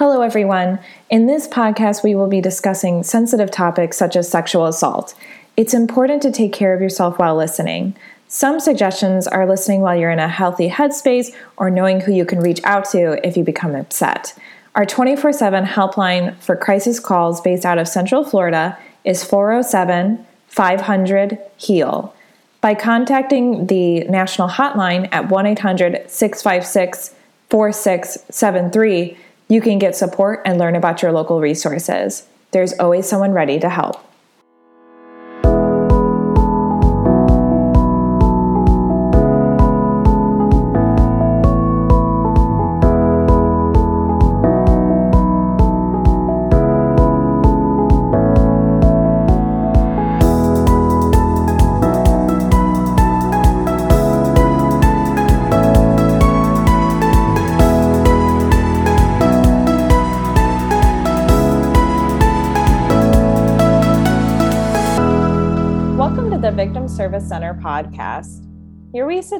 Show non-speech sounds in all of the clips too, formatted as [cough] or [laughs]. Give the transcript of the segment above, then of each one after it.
Hello, everyone. In this podcast, we will be discussing sensitive topics such as sexual assault. It's important to take care of yourself while listening. Some suggestions are listening while you're in a healthy headspace or knowing who you can reach out to if you become upset. Our 24 7 helpline for crisis calls based out of Central Florida is 407 500 HEAL. By contacting the national hotline at 1 800 656 4673, you can get support and learn about your local resources. There's always someone ready to help.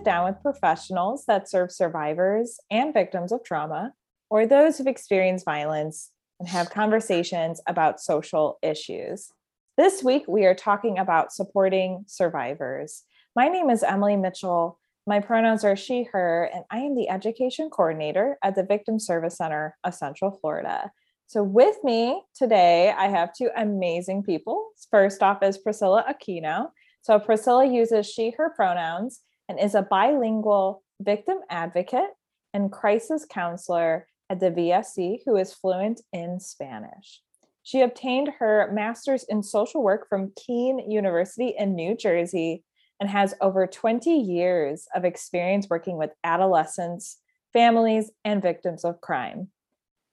Sit down with professionals that serve survivors and victims of trauma or those who've experienced violence and have conversations about social issues. This week, we are talking about supporting survivors. My name is Emily Mitchell. My pronouns are she, her, and I am the education coordinator at the Victim Service Center of Central Florida. So, with me today, I have two amazing people. First off is Priscilla Aquino. So Priscilla uses she, her pronouns and is a bilingual victim advocate and crisis counselor at the VSC who is fluent in Spanish. She obtained her master's in social work from Kean University in New Jersey and has over 20 years of experience working with adolescents, families, and victims of crime.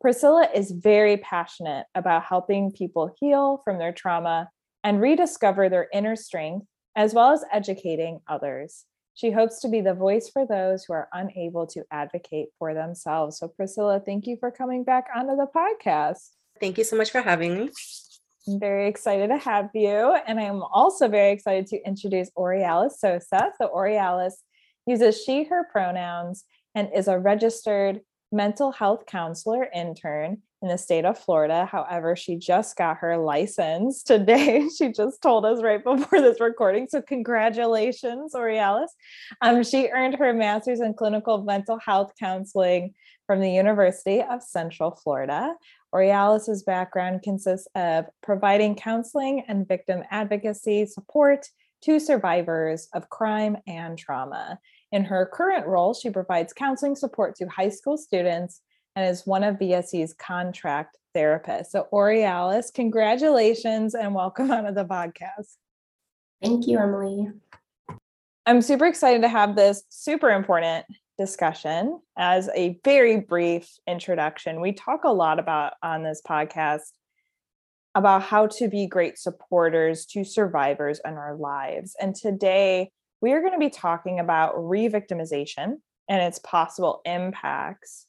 Priscilla is very passionate about helping people heal from their trauma and rediscover their inner strength as well as educating others. She hopes to be the voice for those who are unable to advocate for themselves. So, Priscilla, thank you for coming back onto the podcast. Thank you so much for having me. I'm very excited to have you. And I'm also very excited to introduce Aurealis Sosa. So, Aurealis uses she, her pronouns and is a registered mental health counselor intern in the state of Florida. However, she just got her license today. [laughs] she just told us right before this recording. So, congratulations, Aurealis. Um, she earned her master's in clinical mental health counseling from the University of Central Florida. Aurealis's background consists of providing counseling and victim advocacy support to survivors of crime and trauma. In her current role, she provides counseling support to high school students and is one of VSC's contract therapists. So, Aurealis, congratulations and welcome onto the podcast. Thank you, Emily. I'm super excited to have this super important discussion. As a very brief introduction, we talk a lot about on this podcast about how to be great supporters to survivors in our lives. And today we are going to be talking about re-victimization and its possible impacts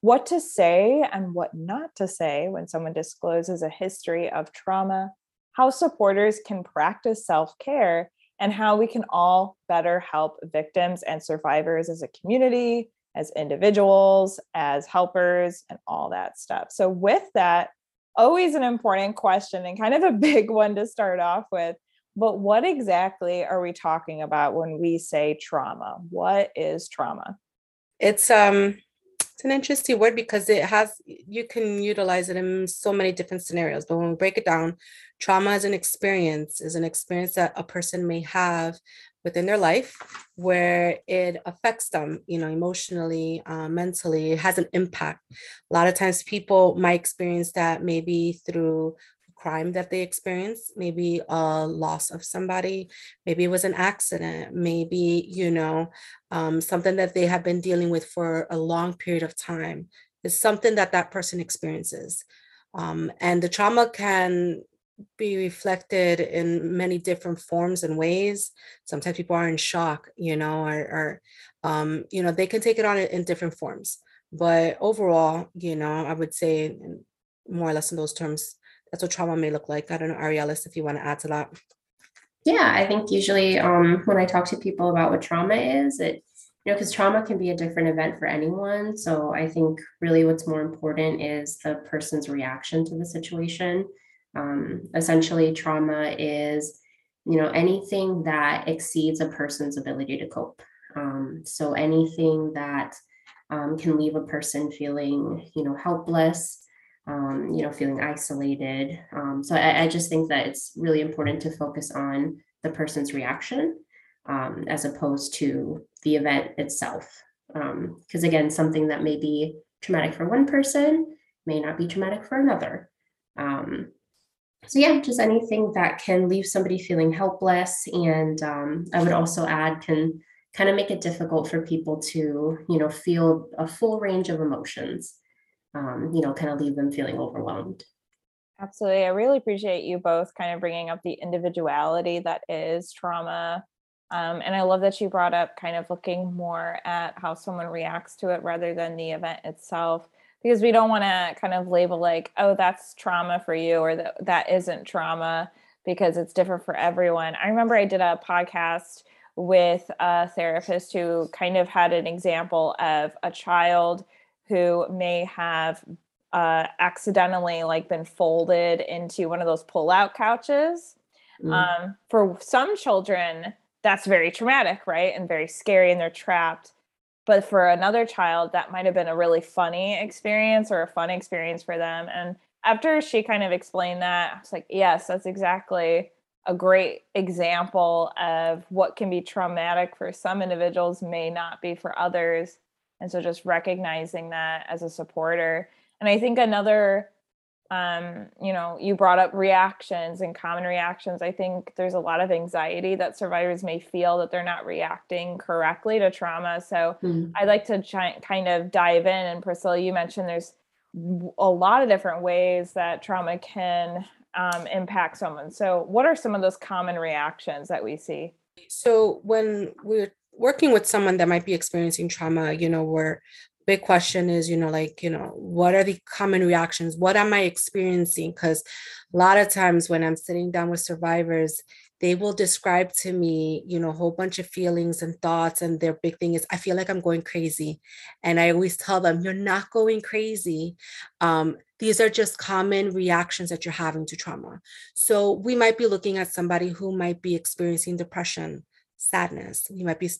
what to say and what not to say when someone discloses a history of trauma, how supporters can practice self care, and how we can all better help victims and survivors as a community, as individuals, as helpers, and all that stuff. So, with that, always an important question and kind of a [laughs] big one to start off with. But what exactly are we talking about when we say trauma? What is trauma? It's um it's an interesting word because it has you can utilize it in so many different scenarios but when we break it down trauma is an experience is an experience that a person may have within their life where it affects them you know emotionally uh, mentally it has an impact. A lot of times people might experience that maybe through crime that they experienced, maybe a loss of somebody, maybe it was an accident, maybe, you know, um, something that they have been dealing with for a long period of time. Is something that that person experiences. Um, and the trauma can be reflected in many different forms and ways. Sometimes people are in shock, you know, or, or um, you know, they can take it on in different forms. But overall, you know, I would say more or less in those terms, that's what trauma may look like. I don't know, Aurealis, if you want to add to that. Yeah, I think usually um, when I talk to people about what trauma is, it you know, because trauma can be a different event for anyone. So I think really what's more important is the person's reaction to the situation. Um, essentially, trauma is, you know, anything that exceeds a person's ability to cope. Um, so anything that um, can leave a person feeling, you know, helpless, um, you know, feeling isolated. Um, so I, I, just think that it's really important to focus on the person's reaction um, as opposed to the event itself. Because um, again, something that may be traumatic for one person may not be traumatic for another. Um, so yeah, just anything that can leave somebody feeling helpless, and um, I would also add can kind of make it difficult for people to, you know, feel a full range of emotions um, you know, kind of leave them feeling overwhelmed. Absolutely. I really appreciate you both kind of bringing up the individuality that is trauma. Um, and I love that you brought up kind of looking more at how someone reacts to it rather than the event itself, because we don't want to kind of label like, oh, that's trauma for you or that, that isn't trauma because it's different for everyone. I remember I did a podcast with a therapist who kind of had an example of a child who may have uh, accidentally like been folded into one of those pull-out couches. Mm. Um, for some children, that's very traumatic, right, and very scary, and they're trapped. But for another child, that might have been a really funny experience or a fun experience for them. And after she kind of explained that, I was like, yes, that's exactly a great example of what can be traumatic for some individuals may not be for others and so just recognizing that as a supporter. And i think another um, you know you brought up reactions and common reactions. I think there's a lot of anxiety that survivors may feel that they're not reacting correctly to trauma. So mm-hmm. i'd like to kind of dive in. And priscilla you mentioned there's a lot of different ways that trauma can um, impact someone. So what are some of those common reactions that we see? So when we're working with someone that might be experiencing trauma, you know, where big question is, you know, like, you know, what are the common reactions? What am I experiencing? Because a lot of times when I'm sitting down with survivors, they will describe to me, you know, a whole bunch of feelings and thoughts. And their big thing is, I feel like I'm going crazy. And I always tell them, you're not going crazy. Um, these are just common reactions that you're having to trauma. So we might be looking at somebody who might be experiencing depression sadness. You might be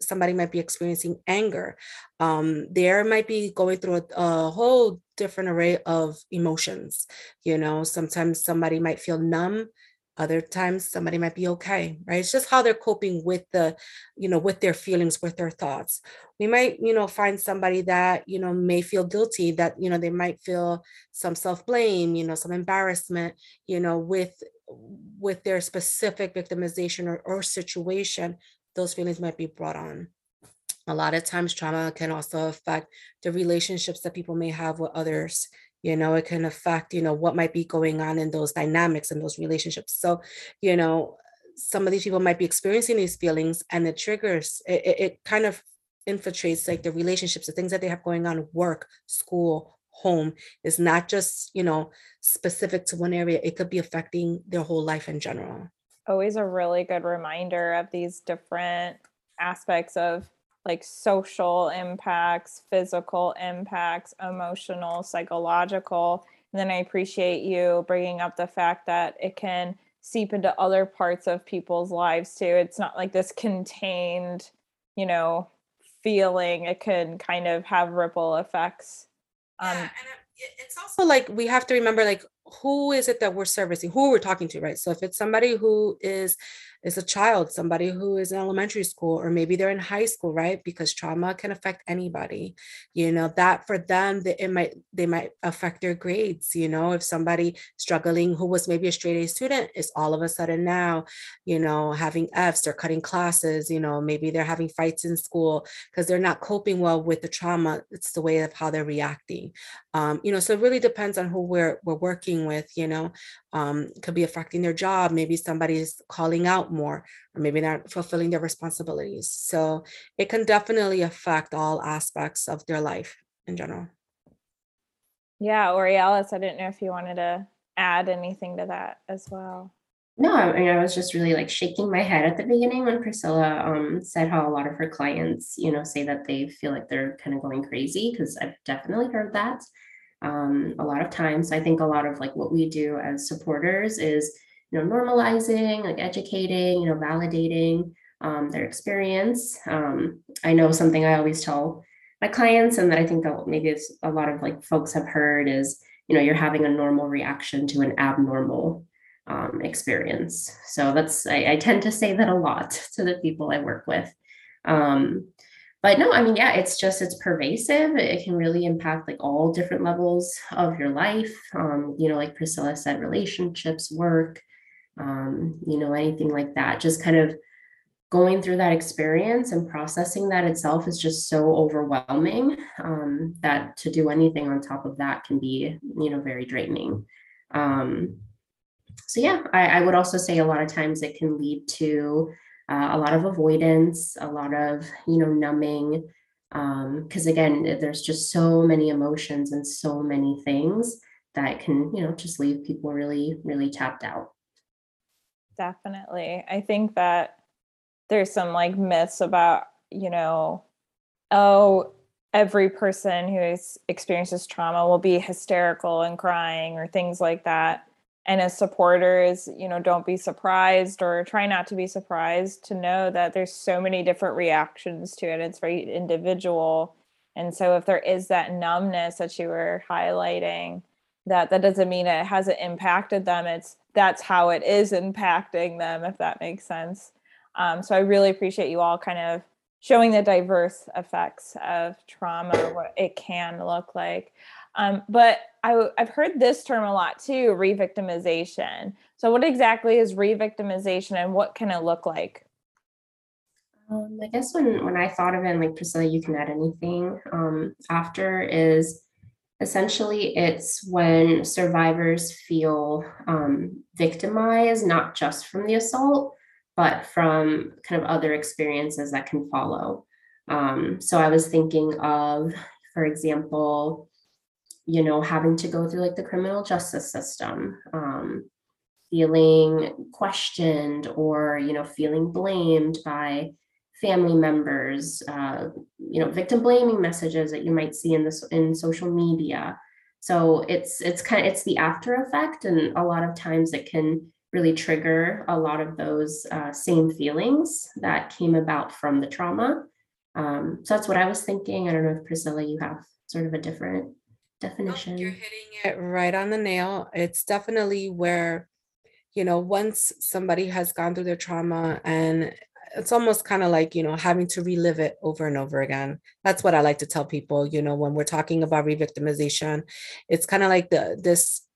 somebody might be experiencing anger. Um there might be going through a, a, whole different array of emotions you know? Sometimes somebody might feel numb other times somebody might be okay right? It's just how they're coping with the you know with their feelings with their thoughts. We might you know find somebody that you know may feel guilty that you know they might feel some self blame you know some embarrassment you know with with their specific victimization or, or situation, those feelings might be brought on. A lot of times, trauma can also affect the relationships that people may have with others. You know, it can affect, you know, what might be going on in those dynamics and those relationships. So, you know, some of these people might be experiencing these feelings and it triggers, it, it, it kind of infiltrates like the relationships, the things that they have going on, work, school, home is not just you know specific to one area it could be affecting their whole life in general. Always a really good reminder of these different aspects of like social impacts physical impacts emotional psychological and then i appreciate you bringing up the fact that it can seep into other parts of people's lives too. It's not like this contained you know feeling it can kind of have ripple effects um, yeah, and it's also like we have to remember like who is it that we're servicing? Who we're talking to right? So if it's somebody who is is a child, somebody who is in elementary school, or maybe they're in high school, right? Because trauma can affect anybody. You know, that for them, that it might they might affect their grades. You know, if somebody struggling who was maybe a straight A student is all of a sudden now, you know, having Fs or cutting classes, you know, maybe they're having fights in school because they're not coping well with the trauma. It's the way of how they're reacting. Um, you know, so it really depends on who we're we're working with, you know. Um, could be affecting their job. Maybe somebody's calling out more or maybe not fulfilling their responsibilities. So it can definitely affect all aspects of their life in general. Yeah Aurealis i didn't know if you wanted to add anything to that as well. No, I mean, I was just really like shaking my head at the beginning when Priscilla um, said how a lot of her clients, you know, say that they feel like they're kind of going crazy because I've definitely heard that. Um, a lot of times. I think a lot of like what we do as supporters is, you know, normalizing, like educating, you know, validating um, their experience. Um, I know something I always tell my clients, and that I think that maybe a lot of like folks have heard is, you know, you're having a normal reaction to an abnormal um, experience. So that's I, I, tend to say that a lot [laughs] to the people I work with. Um, but no, I mean, yeah, it's just it's pervasive. It can really impact like all different levels of your life. Um, you know, like Priscilla said, relationships, work, um, you know, anything like that. Just kind of going through that experience and processing that itself is just so overwhelming um, that to do anything on top of that can be, you know, very draining. Um, so yeah, I, I, would also say a lot of times it can lead to uh, a lot of avoidance, a lot of you know numbing, because um, again, there's just so many emotions and so many things that can you know just leave people really really tapped out. Definitely, I think that there's some like myths about you know, oh every person who experiences trauma will be hysterical and crying or things like that. And as supporters you know don't be surprised or try not to be surprised to know that there's so many different reactions to it. It's very individual. And so if there is that numbness that you were highlighting that that doesn't mean it hasn't impacted them it's that's how it is impacting them if that makes sense um, so i really appreciate you all kind of showing the diverse effects of trauma what it can look like um, but I, I've heard this term a lot too re-victimization. So, what exactly is re-victimization and what can it look like? Um, I guess when, when I thought of it, and like Priscilla, you can add anything um, after, is essentially it's when survivors feel um, victimized, not just from the assault, but from kind of other experiences that can follow. Um, so I was thinking of, for example, you know, having to go through like the criminal justice system, um, feeling questioned or, you know, feeling blamed by family members, uh, you know, victim blaming messages that you might see in this in social media. So it's it's kind of it's the after effect, and a lot of times it can really trigger a lot of those uh, same feelings that came about from the trauma. Um, so that's what I was thinking. I don't know if Priscilla, you have sort of a different definition. You're hitting it right on the nail. It's definitely where, you know, once somebody has gone through their trauma and it's almost kind of like, you know, having to relive it over and over again. That's what I like to tell people, you know, when we're talking about re-victimization, it's kind of like the this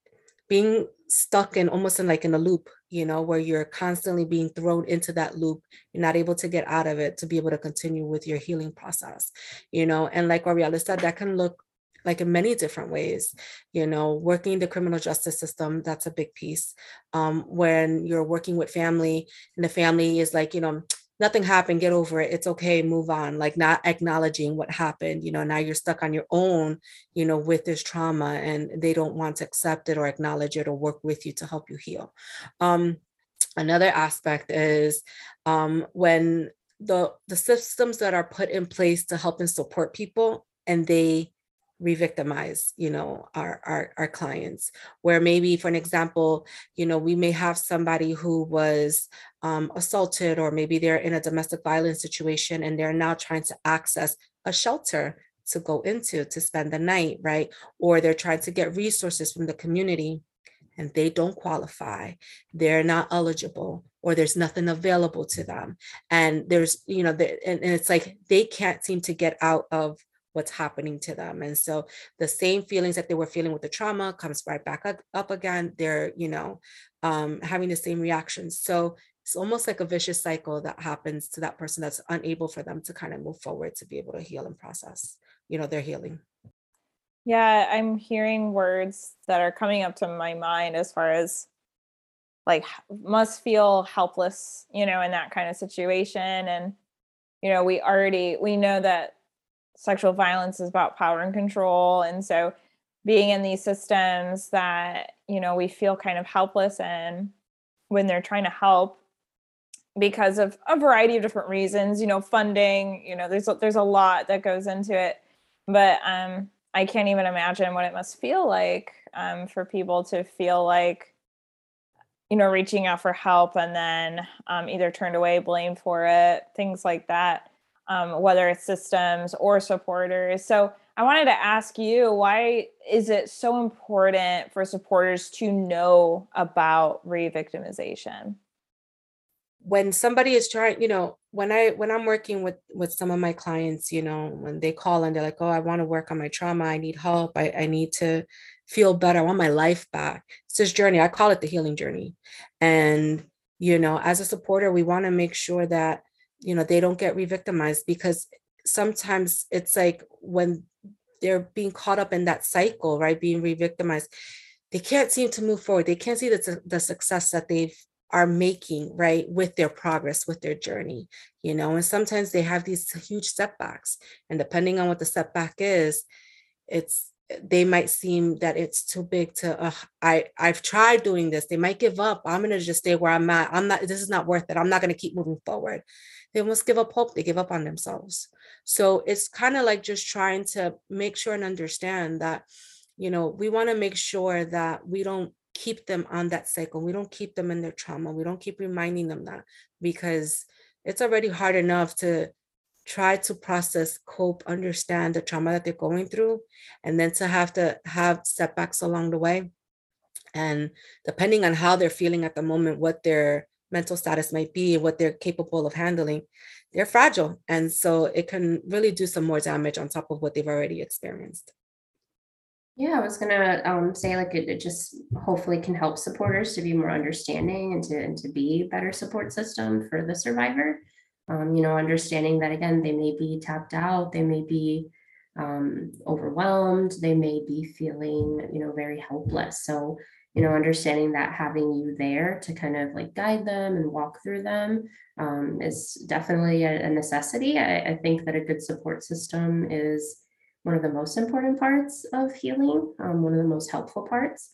being stuck in almost in like in a loop, you know, where you're constantly being thrown into that loop. You're not able to get out of it to be able to continue with your healing process, you know. And like Aurealis said, that can look like in many different ways you know working the criminal justice system that's a big piece um, when you're working with family and the family is like you know nothing happened get over it it's okay move on like not acknowledging what happened you know now you're stuck on your own you know with this trauma and they don't want to accept it or acknowledge it or work with you to help you heal. Um, another aspect is um, when the the systems that are put in place to help and support people and they re-victimize you know our, our our clients. Where maybe for an example you know we may have somebody who was um, assaulted or maybe they're in a domestic violence situation and they're now trying to access a shelter to go into to spend the night right? Or they're trying to get resources from the community and they don't qualify. They're not eligible or there's nothing available to them. And there's you know the, and, and it's like they can't seem to get out of what's happening to them. And so the same feelings that they were feeling with the trauma comes right back up, again. They're, you know, um, having the same reactions. So it's almost like a vicious cycle that happens to that person that's unable for them to kind of move forward to be able to heal and process, you know, their healing. Yeah, I'm hearing words that are coming up to my mind as far as like must feel helpless, you know, in that kind of situation. And, you know, we already we know that sexual violence is about power and control. And so being in these systems that you know we feel kind of helpless in when they're trying to help because of a variety of different reasons you know funding you know there's there's a lot that goes into it. But um i can't even imagine what it must feel like um for people to feel like you know reaching out for help and then um, either turned away blamed for it things like that um, whether it's systems or supporters. So i wanted to ask you why is it so important for supporters to know about re-victimization? When somebody is trying you know when i when i'm working with with some of my clients you know when they call and they're like oh i want to work on my trauma. I need help. I, I need to feel better. I want my life back. It's this journey. I call it the healing journey. And you know as a supporter we want to make sure that you know they don't get re-victimized because sometimes it's like when they're being caught up in that cycle right being re-victimized they can't seem to move forward. They can't see the, the success that they've are making right with their progress with their journey you know and sometimes they have these huge setbacks and depending on what the setback is it's they might seem that it's too big to uh, i i've tried doing this. They might give up. I'm going to just stay where i'm at. I'm not this is not worth it. I'm not going to keep moving forward. They almost give up hope. They give up on themselves. So it's kind of like just trying to make sure and understand that you know we want to make sure that we don't keep them on that cycle. We don't keep them in their trauma. We don't keep reminding them that because it's already hard enough to try to process, cope, understand the trauma that they're going through, and then to have to have setbacks along the way. And depending on how they're feeling at the moment, what their mental status might be, what they're capable of handling, they're fragile. And so it can really do some more damage on top of what they've already experienced. Yeah, I was gonna um, say like it, it just hopefully can help supporters to be more understanding and to and to be better support system for the survivor. Um, you know, understanding that again, they may be tapped out, they may be um, overwhelmed, they may be feeling, you know, very helpless. So, you know, understanding that having you there to kind of like guide them and walk through them um, is definitely a, a necessity. I, I think that a good support system is one of the most important parts of healing, um, one of the most helpful parts,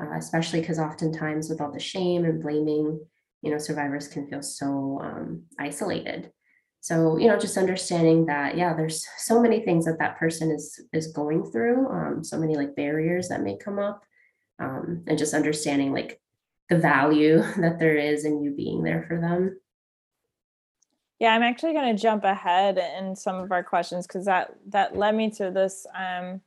uh, especially because oftentimes with all the shame and blaming, you know, survivors can feel so um, isolated. So, you know, just understanding that, yeah, there's so many things that that person is is going through, um, so many like barriers that may come up, um, and just understanding like the value [laughs] that there is in you being there for them. Yeah, I'm actually going to jump ahead in some of our questions because that that led me to this, um,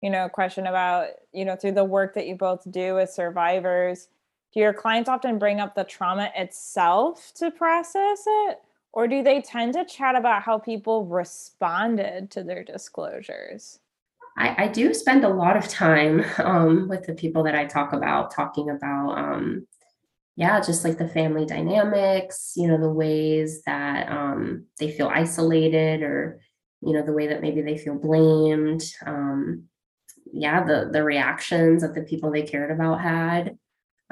you know, question about you know through the work that you both do with survivors. Do your clients often bring up the trauma itself to process it, or do they tend to chat about how people responded to their disclosures? I, I do spend a lot of time um, with the people that I talk about, talking about um, yeah, just like the family dynamics, you know, the ways that um, they feel isolated or, you know, the way that maybe they feel blamed. Um, yeah, the the reactions that the people they cared about had.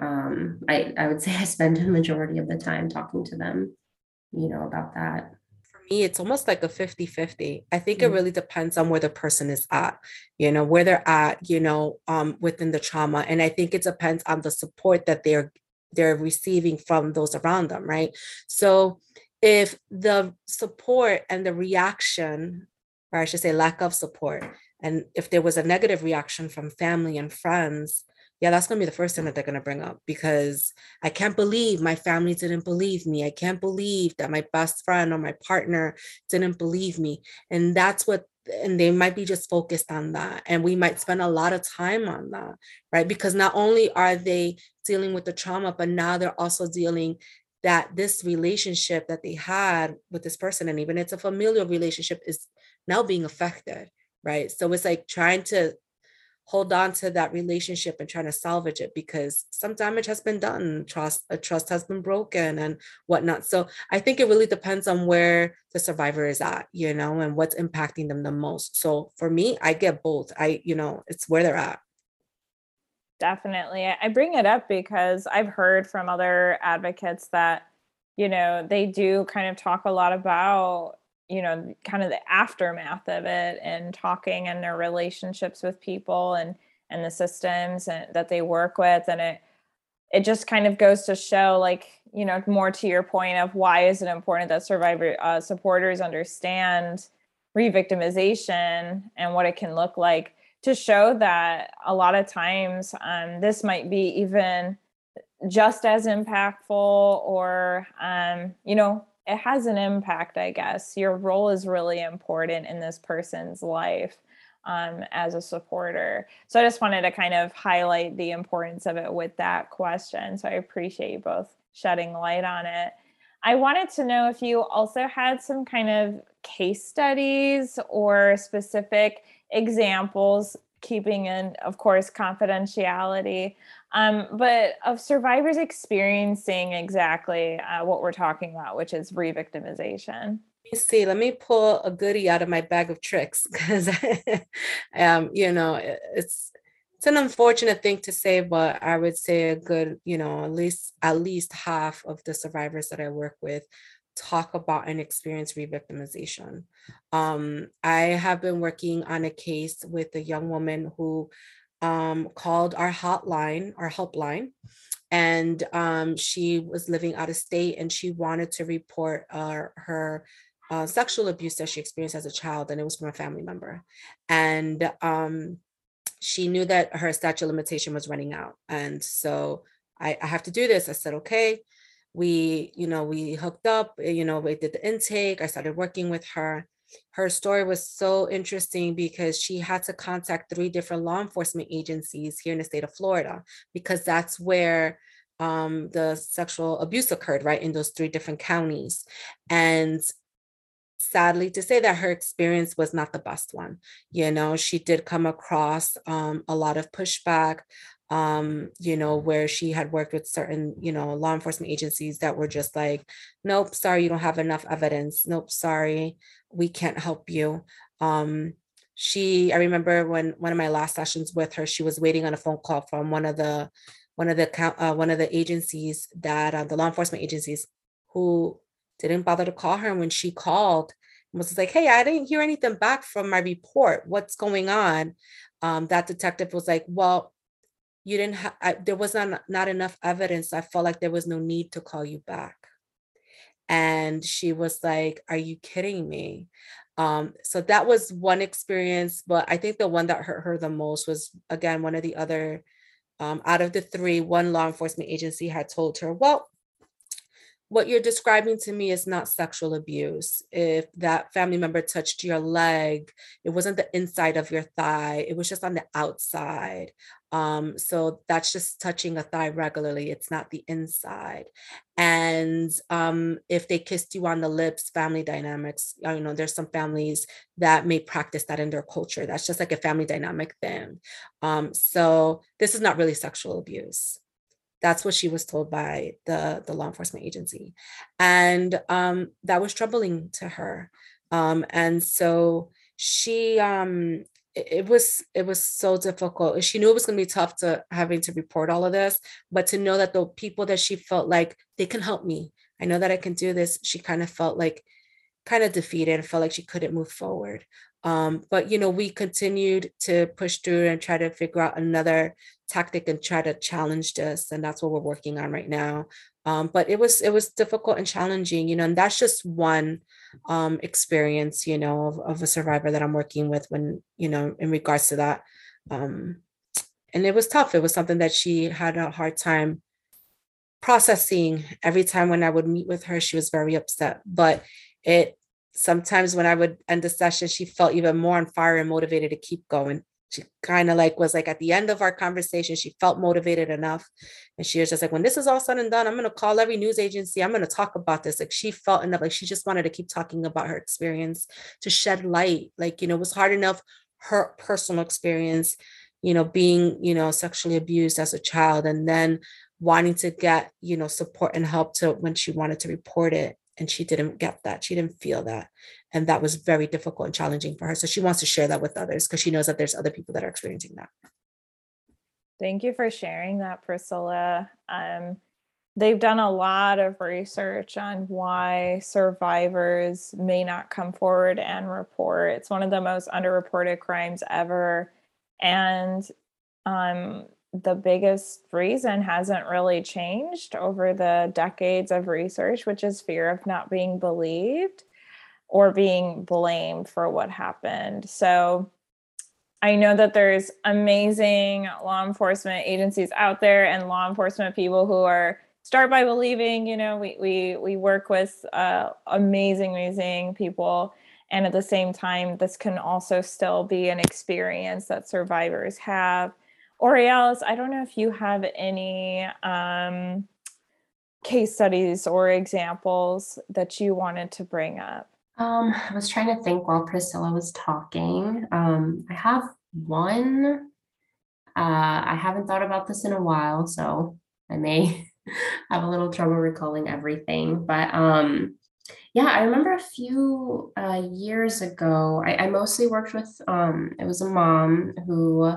Um, I, I would [laughs] say I spend a majority of the time talking to them, you know, about that For me it's almost like a 50 50 i think mm-hmm. it really depends on where the person is at you know where they're at you know um within the trauma and i think it depends on the support that they're they're receiving from those around them, right? So if the support and the reaction, or I should say lack of support, and if there was a negative reaction from family and friends, yeah, that's going to be the first thing that they're going to bring up because I can't believe my family didn't believe me. I can't believe that my best friend or my partner didn't believe me. And that's what and they might be just focused on that and we might spend a lot of time on that right because not only are they dealing with the trauma but now they're also dealing that this relationship that they had with this person and even it's a familial relationship is now being affected right so it's like trying to hold on to that relationship and trying to salvage it because some damage has been done trust a trust has been broken and whatnot. So i think it really depends on where the survivor is at you know and what's impacting them the most. So for me i get both. I you know it's where they're at. Definitely. I bring it up because i've heard from other advocates that you know they do kind of talk a lot about you know kind of the aftermath of it and talking and their relationships with people and and the systems and, that they work with. And it it just kind of goes to show like you know more to your point of why is it important that survivor uh, supporters understand re-victimization and what it can look like to show that a lot of times um, this might be even just as impactful or um, you know it has an impact i guess. Your role is really important in this person's life um, as a supporter. So i just wanted to kind of highlight the importance of it with that question. So i appreciate you both shedding light on it. I wanted to know if you also had some kind of case studies or specific examples keeping in of course confidentiality um, but of survivors experiencing exactly uh, what we're talking about, which is re victimization. Let me see, let me pull a goodie out of my bag of tricks [laughs] because, um, you know, it's it's an unfortunate thing to say, but I would say a good, you know, at least at least half of the survivors that I work with talk about and experience re-victimization. Um, I have been working on a case with a young woman who um, called our hotline, our helpline, and um, she was living out of state and she wanted to report uh, her uh, sexual abuse that she experienced as a child, and it was from a family member. And um, she knew that her statute limitation was running out, and so I, I have to do this. I said, okay. We, you know, we hooked up. You know, we did the intake. I started working with her, her story was so interesting because she had to contact three different law enforcement agencies here in the state of Florida because that's where um, the sexual abuse occurred, right, in those three different counties. And sadly to say that her experience was not the best one. You know, she did come across um, a lot of pushback um, you know, where she had worked with certain, you know, law enforcement agencies that were just like, nope, sorry, you don't have enough evidence. Nope, sorry, we can't help you. Um, she, I remember when one of my last sessions with her, she was waiting on a phone call from one of the, one of the uh, one of the agencies that uh, the law enforcement agencies who didn't bother to call her. And when she called, was like, "Hey, I didn't hear anything back from my report. What's going on?" Um, that detective was like, "Well, you didn't have there was not not enough evidence i felt like there was no need to call you back. And she was like are you kidding me? Um so that was one experience but i think the one that hurt her the most was again one of the other um, out of the three one law enforcement agency had told her well what you're describing to me is not sexual abuse. If that family member touched your leg, it wasn't the inside of your thigh, it was just on the outside. Um, so that's just touching a thigh regularly, it's not the inside. And um, if they kissed you on the lips, family dynamics, you know, there's some families that may practice that in their culture. That's just like a family dynamic thing. Um, so this is not really sexual abuse that's what she was told by the the law enforcement agency. And um, that was troubling to her. Um, and so she um, it, was it was so difficult. She knew it was going to be tough to having to report all of this but to know that the people that she felt like they can help me. I know that i can do this she kind of felt like kind of defeated and felt like she couldn't move forward. Um, but you know we continued to push through and try to figure out another tactic and try to challenge this and that's what we're working on right now. Um, but it was it was difficult and challenging you know and that's just one um, experience you know of, of a survivor that i'm working with when you know in regards to that. Um, and it was tough. It was something that she had a hard time processing. Every time when i would meet with her she was very upset but it sometimes when i would end the session she felt even more on fire and motivated to keep going she kind of like was like at the end of our conversation she felt motivated enough and she was just like when this is all said and done i'm going to call every news agency i'm going to talk about this like she felt enough like she just wanted to keep talking about her experience to shed light like you know it was hard enough her personal experience you know being you know sexually abused as a child and then wanting to get you know support and help to when she wanted to report it and she didn't get that she didn't feel that and that was very difficult and challenging for her. So she wants to share that with others because she knows that there's other people that are experiencing that. Thank you for sharing that priscilla. Um, they've done a lot of research on why survivors may not come forward and report. It's one of the most underreported crimes ever. And um, the biggest reason hasn't really changed over the decades of research, which is fear of not being believed or being blamed for what happened. So I know that there's amazing law enforcement agencies out there and law enforcement people who are start by believing, you know, we we we work with uh, amazing, amazing people. And at the same time, this can also still be an experience that survivors have. Aurealis, I don't know if you have any um, case studies or examples that you wanted to bring up. Um, I was trying to think while Priscilla was talking. Um, I have one. Uh, I haven't thought about this in a while, so I may [laughs] have a little trouble recalling everything. But um, yeah, I remember a few uh, years ago. I, I mostly worked with. Um, it was a mom who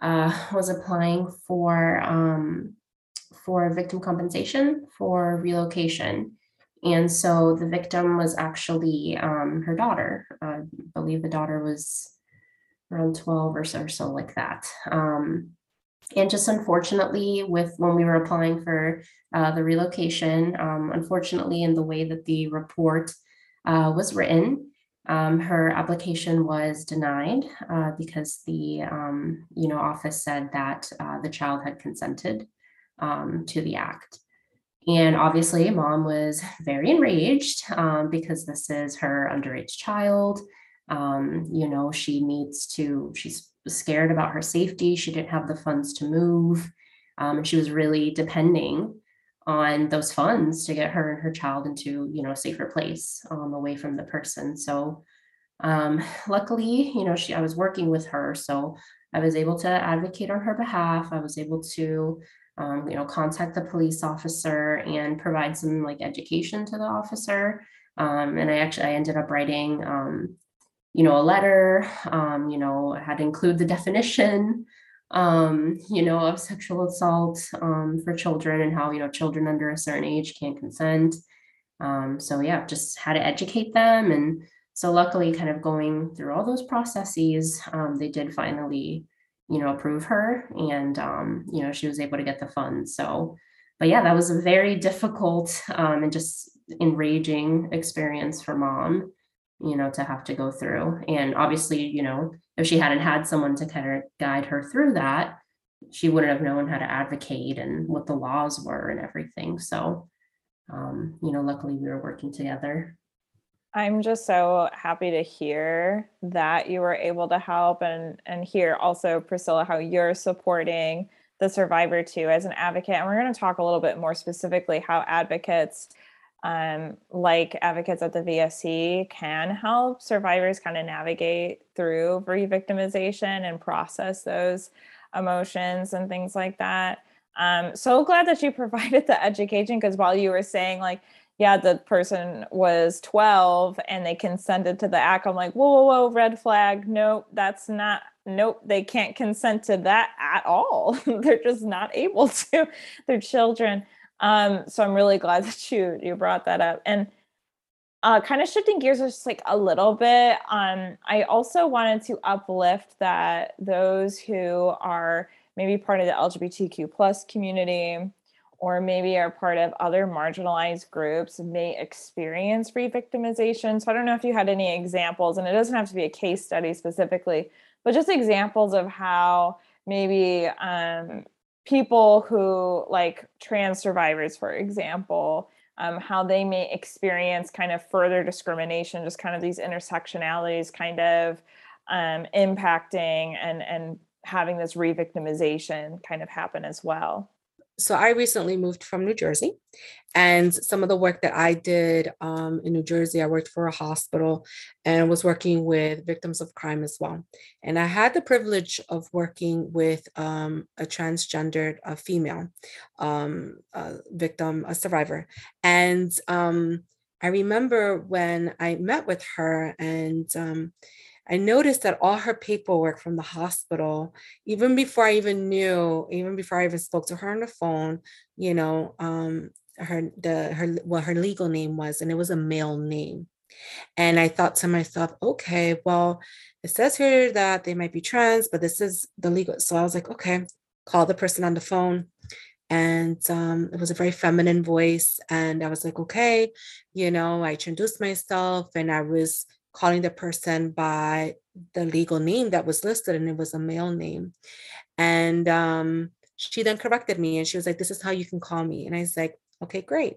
uh, [laughs] was applying for um, for victim compensation for relocation and so the victim was actually um, her daughter. I believe the daughter was around 12 or so, or so like that. Um, and just unfortunately, with when we were applying for uh, the relocation, um, unfortunately, in the way that the report uh, was written, um, her application was denied uh, because the um, you know office said that uh, the child had consented um, to the act. And obviously, mom was very enraged um, because this is her underage child. Um, you know, she needs to, she's scared about her safety. She didn't have the funds to move. Um, she was really depending on those funds to get her and her child into, you know, a safer place um, away from the person. So, um, luckily, you know, she, I was working with her. So I was able to advocate on her behalf. I was able to um, you know, contact the police officer and provide some like education to the officer. Um, and I actually I ended up writing, um, you know, a letter. Um, you know, had to include the [laughs] definition, um, you know, of sexual assault um, for children and how you know children under a certain age can't consent. so yeah, just had to educate them, and so luckily, kind of going through all those processes, they did finally you know, approve her and, um, you know, she was able to get the funds. So, but yeah, that was a very difficult um, and just enraging experience for mom, you know, to have to go through. And obviously, you know, if she hadn't had someone to kind of guide her through that, she wouldn't have known how to advocate and what the laws were and everything. So, um, you know, luckily we were working together. I'm just so happy to hear that you were able to help and and hear also Priscilla how you're supporting the survivor too as an advocate and we're going to talk a little bit more specifically how advocates um, like advocates at the VSC can help survivors kind of navigate through re-victimization and process those emotions and things like that. Um, so glad that you [laughs] provided the education because while you were saying like yeah, the person was 12 and they consented to the act. I'm like, whoa, whoa, whoa, red flag. Nope, that's not, nope, they can't consent to that at all. [laughs] They're just not able [laughs] to. They're children. Um, so I'm really glad [laughs] that you you brought that up. And uh, kind of shifting gears just like a little bit. Um, I also wanted to uplift that those who are maybe part of the LGBTQ plus community or maybe are part of other marginalized groups may experience re-victimization. So I don't know if you had any examples, and it doesn't have to be a case study specifically, but just examples of how maybe um, people who like trans survivors, for example, um, how they may experience kind of further discrimination, just kind of these intersectionalities kind of um, impacting and and having this re-victimization kind of happen as well so I recently moved from New Jersey, and some of the work that I did um, in New Jersey, I worked for a hospital and was working with victims of crime as well. And I had the privilege of working with um, a transgendered female um, victim, a survivor, and um, I remember when I met with her and um, I noticed that all her paperwork from the hospital, even before I even knew, even before I even spoke to her on the phone, you know, um, her the her what her legal name was, and it was a male name. And I thought to myself, okay, well, it says here that they might be trans, but this is the legal. So I was like, okay, call the person on the phone and um, it was a very feminine voice and i was like okay you know i introduced myself and i was calling the person by the legal name that was listed and it was a male name. And um, she then corrected me and she was like this is how you can call me. And i was like okay great.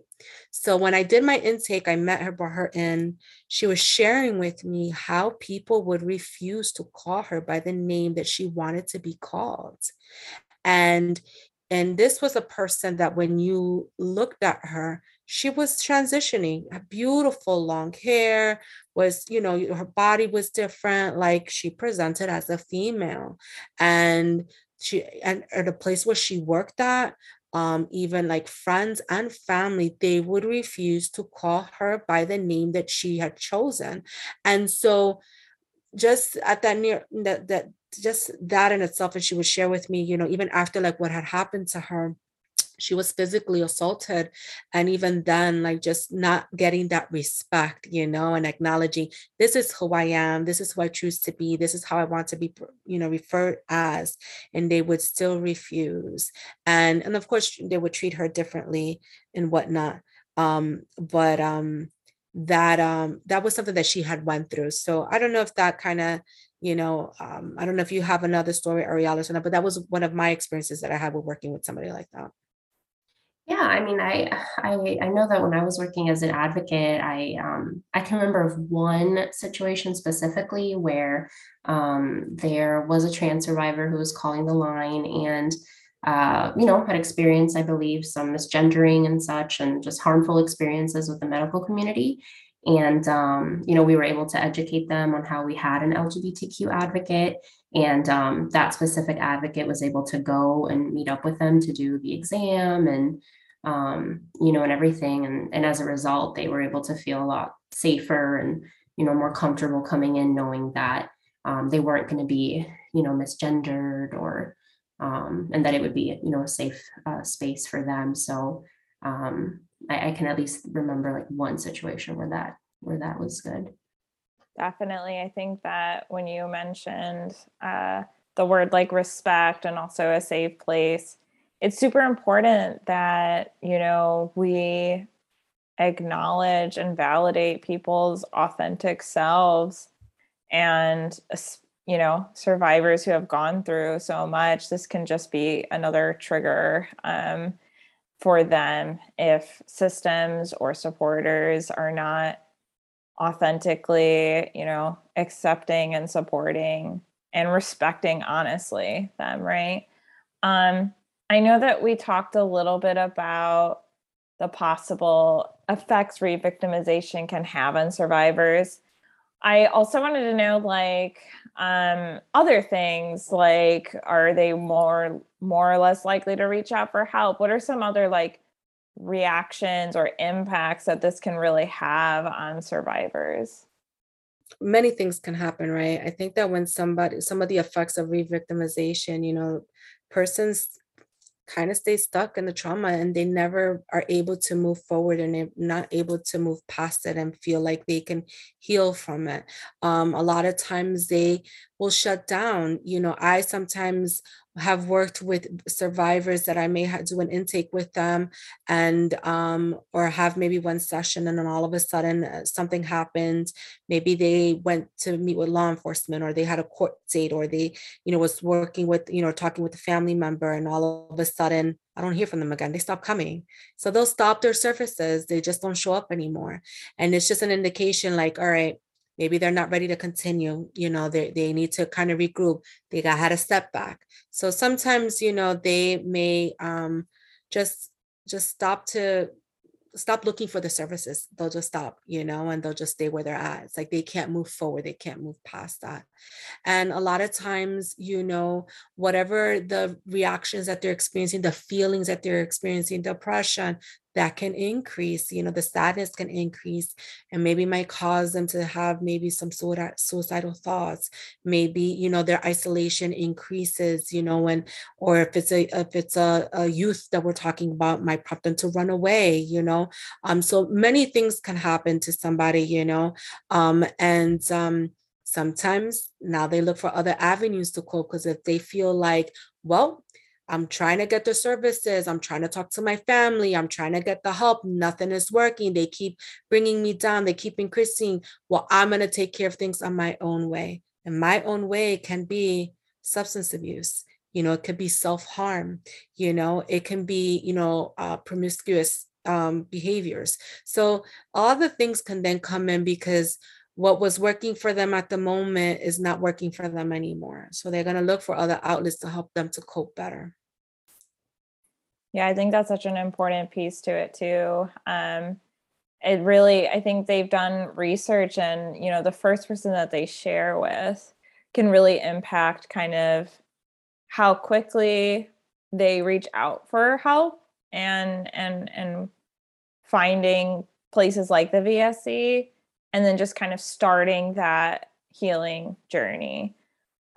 So when i did my intake i met her brought her in. She was sharing with me how people would refuse to call her by the name that she wanted to be called. And and this was a person that when you looked at her, she was transitioning, her beautiful long hair, was, you know, her body was different. Like she presented as a female. And she, and at the place where she worked at, um, even like friends and family, they would refuse to call her by the name that she had chosen. And so just at that near that that just that in itself and she would share with me you know even after like what had happened to her she was physically assaulted and even then like just not getting that respect you know and acknowledging this is who i am. This is who i choose to be. This is how i want to be you know referred as and they would still refuse. And and of course they would treat her differently and whatnot. Um but um that um that was something that she had went through. So i don't know if that kind of you know, um, I don't know if you have another story, Ariel, or something, but that was one of my experiences that I had with working with somebody like that. I mean, I I I know that when I was working as an advocate, I um I can remember of one situation specifically where um there was a trans survivor who was calling the line and uh, you know, had experienced, I believe, some misgendering and such, and just harmful experiences with the medical community. And, um, you know, we were able to educate them on how we had an LGBTQ advocate. And um, that specific advocate was able to go and meet up with them to do the exam and, um, you know, and everything. And, and as a result, they were able to feel a lot safer and, you know, more comfortable coming in knowing that um, they weren't going to be, you know, misgendered or, um, and that it would be, you know, a safe uh, space for them. So, um, I, I can at least remember like one situation where that where that was good. Definitely. I think that when you mentioned uh, the word like respect and also a safe place, it's super important that, you know, we acknowledge and validate people's authentic selves and, you know, survivors who have gone through so much. This can just be another trigger um, for them if systems or supporters are not authentically, you know, accepting and supporting and respecting honestly them, right? Um, I know that we talked a little bit about the possible effects re-victimization can have on survivors. I also wanted to know like um, other things like are they more more or less likely to reach out for help? What are some other like reactions or impacts that this can really have on survivors? Many things can happen, right? I think that when somebody some of the effects of re-victimization, you know, persons kind of stay stuck in the trauma and they never are able to move forward and they're not able to move past it and feel like they can heal from it. Um, a lot of times they will shut down. You know, I sometimes have worked with survivors that I may do an intake with them and um or have maybe one session and then all of a sudden uh, something happened maybe they went to meet with law enforcement or they had a court date or they you know was working with you know talking with a family member and all of a sudden I don't hear from them again. They stop coming. So they'll stop their services. They just don't show up anymore. And it's just an indication like, all right, maybe they're not ready to continue you know they, they need to kind of regroup they got had a step back so sometimes you know they may um just just stop to stop looking for the services. They'll just stop you know and they'll just stay where they're at. It's like they can't move forward they can't move past that. And a lot of times you know whatever the reactions that they're experiencing the feelings that they're experiencing depression that can increase you know the sadness can increase and maybe might cause them to have maybe some sort of suicidal thoughts. Maybe you know their isolation increases you know when or if it's a if it's a, a youth that we're talking about might prompt them to run away you know? Um so many things can happen to somebody you know? Um and um sometimes now they look for other avenues to cope because if they feel like well I'm trying to get the services. I'm trying to talk to my family. I'm trying to get the help. Nothing is working. They keep bringing me down. They keep increasing. Well, I'm going to take care of things on my own way. And my own way can be substance abuse. You know, it could be self harm. You know, it can be, you know, uh, promiscuous um, behaviors. So all the things can then come in because what was working for them at the moment is not working for them anymore. So they're going to look for other outlets to help them to cope better. Yeah, I think that's such an important piece to it too. Um, it really, I think they've done research, and you know, the first person that they share with can really impact kind of how quickly they reach out for help and and and finding places like the VSC and then just kind of starting that healing journey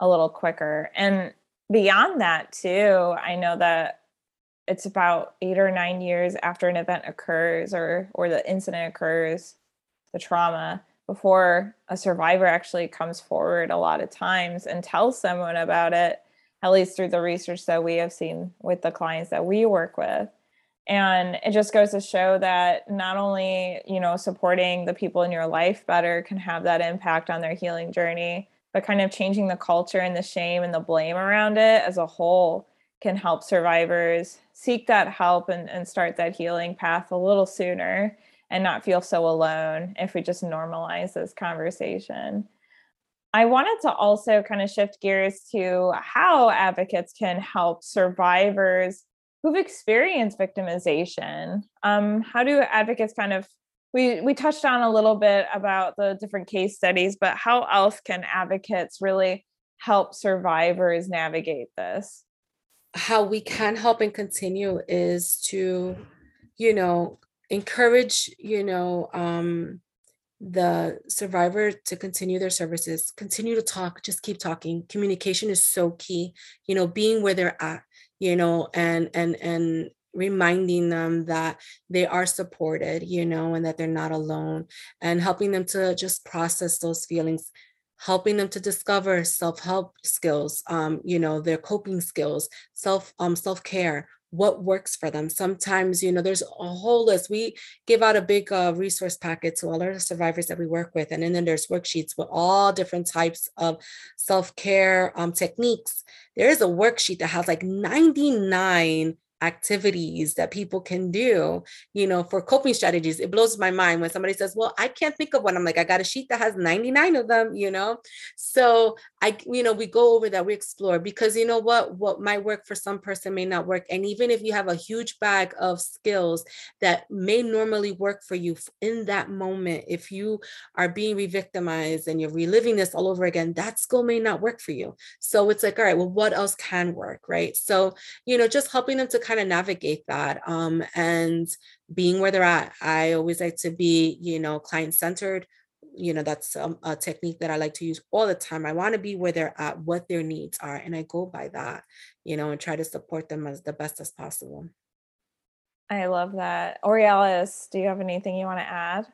a little quicker. And beyond that, too, I know that it's about eight or nine years after an event occurs or or the incident occurs, the trauma, before a survivor actually comes forward a lot of times and tells someone about it, at least through the research that we have seen with the clients that we work with. And it just goes to show that not only you know supporting the people in your life better can have that impact on their healing journey but kind of changing the culture and the shame and the blame around it as a whole can help survivors seek that help and, and start that healing path a little sooner and not feel so alone if we just normalize this conversation I wanted to also kind of shift gears to how advocates can help survivors who've experienced victimization. Um, how do advocates kind of we we touched on a little bit about the different case studies, but how else can advocates really help survivors navigate this? How we can help and continue is to, you know, encourage, you know, um, the survivor to continue their services, continue to talk, just keep talking. Communication is so key, you know, being where they're at you know and and and reminding them that they are supported you know and that they're not alone and helping them to just process those feelings helping them to discover self-help skills um, you know their coping skills self um, self-care what works for them. Sometimes, you know, there's a whole list. We give out a big uh, resource packet to all our survivors that we work with. And then there's worksheets with all different types of self care um, techniques. There is a worksheet that has like 99 activities that people can do, you know, for coping strategies. It blows my mind when somebody says, Well, I can't think of one. I'm like, I got a sheet that has 99 of them, you know. So I, you know, we go over that, we explore because you know what, what might work for some person may not work. And even if you have a huge bag of skills that may normally work for you in that moment, if you are being re-victimized and you're reliving this all over again, that skill may not work for you. So it's like, all right, well, what else can work? Right. So, you know, just helping them to kind of navigate that um, and being where they're at. I always like to be, you know, client centered. You know, that's um, a technique that I like to use all the time. I want to be where they're at, what their needs are, and I go by that, you know, and try to support them as the best as possible. I love that. Aurealis, do you have anything you want to add?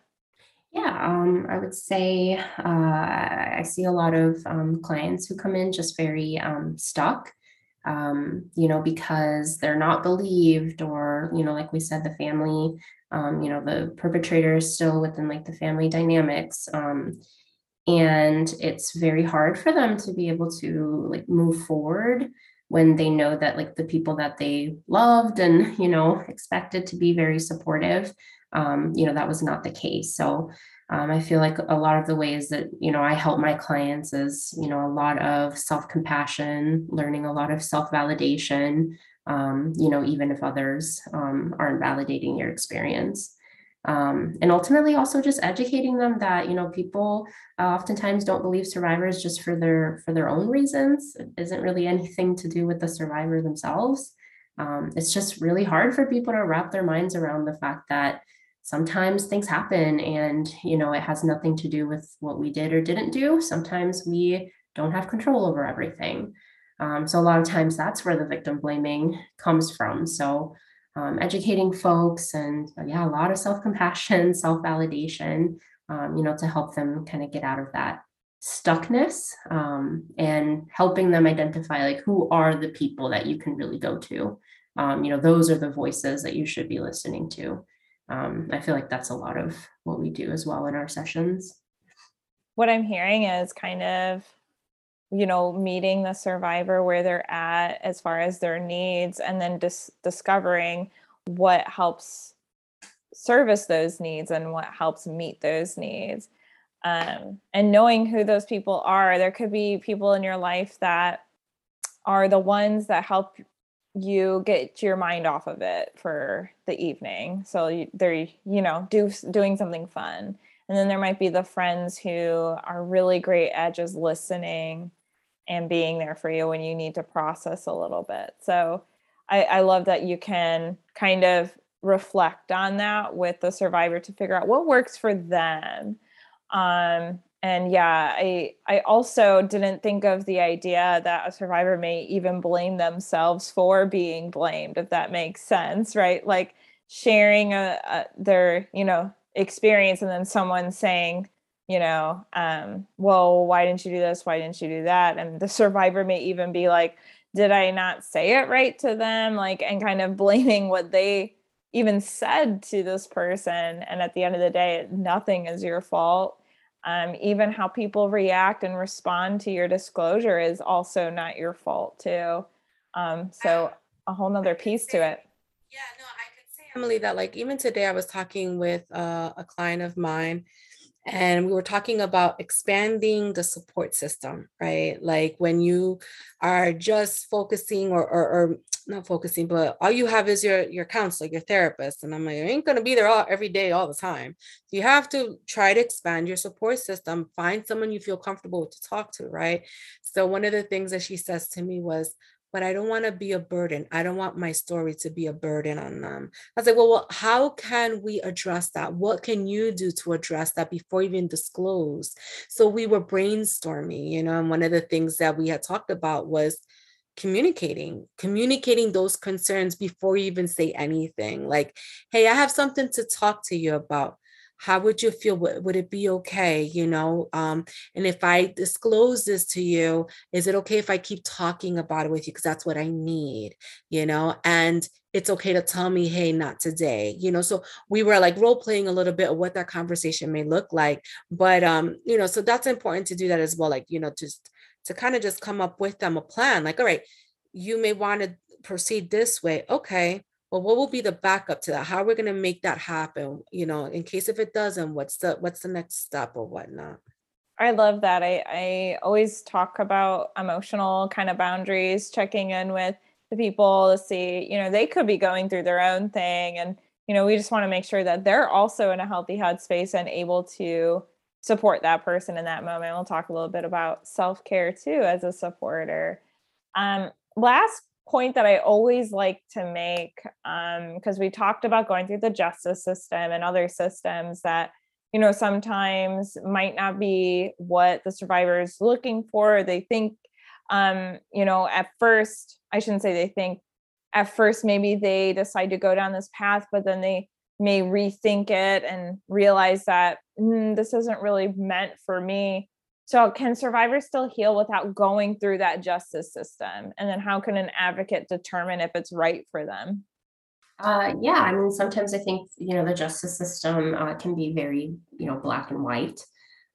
Yeah, um, I would say uh, I see a lot of um, clients who come in just very um, stuck um, you know, because they're not believed, or, you know, like we said, the family, um, you know, the perpetrator is still within like the family dynamics. Um, and it's very hard for them to be able to like move forward when they know that like the people that they loved and, [laughs] you know, expected to be very supportive, um, you know, that was not the case. So, um, I feel like a lot of the ways that you know I help my clients is you know a lot of self compassion, learning a lot of self validation. Um, you know, even if others um, aren't validating your experience. Um, and ultimately also just educating them that you know people uh, oftentimes don't believe survivors just for their for their own reasons it isn't really anything to do with the survivor themselves um, it's just really hard for people to wrap their minds around the fact that sometimes things happen and you know it has nothing to do with what we did or didn't do. Sometimes we don't have control over everything. Um, so a lot of times that's where the victim blaming comes from. So um, educating folks and uh, yeah a lot of self-compassion [laughs] self-validation um, you know to help them kind of get out of that stuckness um, and helping them identify like who are the people that you can really go to? Um, you know those are the voices that you should be listening to um, i feel like that's a lot of what we do as well in our sessions. What i'm hearing is kind of you know meeting the survivor where they're at as far as their needs and then dis- discovering what helps service those needs and what helps meet those needs. Um, and knowing who those people are there could be people in your life that are the ones that help you get your mind off of it for the evening. So they're you know do doing something fun. And then there might be the friends who are really great at just listening and being there for you when you need to process a little bit. So I, I love that you can kind of reflect on that with the survivor to figure out what works for them. Um, and yeah, I I also didn't think of the idea that a survivor may even blame themselves for being blamed, if that makes sense, right? Like sharing a, a their you know experience and then someone saying you know um, well why didn't you do this? Why didn't you do that? And the survivor may even be like did i not say it right to them? Like and kind of [laughs] blaming what they even said to this person. And at the end of the day nothing is your fault um, even how people react and respond to your disclosure is also not your fault too. Um, so a whole nother piece to it. Yeah no i could say emily that like even today i was talking with uh, a client of mine and we were talking about expanding the support system right? Like when you are just focusing or, or, or not focusing but all you have is your your counselor your therapist and i'm like i ain't to be there all every day all the time you have to try to expand your support system find someone you feel comfortable to talk to right so one of the things that she says to me was but I don't want to be a burden. I don't want my story to be a burden on them. I was like, well, well, how can we address that? What can you do to address that before even disclose? So we were brainstorming, you know, and one of the things that we had talked about was communicating communicating those concerns before you even say anything like hey i have something to talk to you about. How would you feel? Would, it be okay? You know um, and if i disclose this to you is it okay if i keep talking about it with you? Because that's what i need you know and it's okay to tell me hey not today you know so we were like role playing a little bit of what that conversation may look like but um you know so that's important to do that as well like you know just to kind of just come up with them a plan like all right you may want to proceed this way okay well what will be the backup to that how are we going to make that happen you know in case if it doesn't what's the what's the next step or whatnot I love that. I, I always talk about emotional kind of boundaries, checking in with the people to see, you know, they could be going through their own thing. And, you know, we just want to make sure that they're also in a healthy headspace and able to support that person in that moment. We'll talk a little bit about self care too as a supporter. Um, last point that I always like to make, because um, we talked about going through the justice system and other systems that, you know, sometimes might not be what the survivor is looking for. They think, um, you know, at first, I shouldn't say they think, at first, maybe they decide to go down this path, but then they may rethink it and realize that mm, this isn't really meant for me so, can survivors still heal without going through that justice system? And then, how can an advocate determine if it's right for them? Uh, yeah, I mean, sometimes I think you know the justice system uh, can be very you know black and white,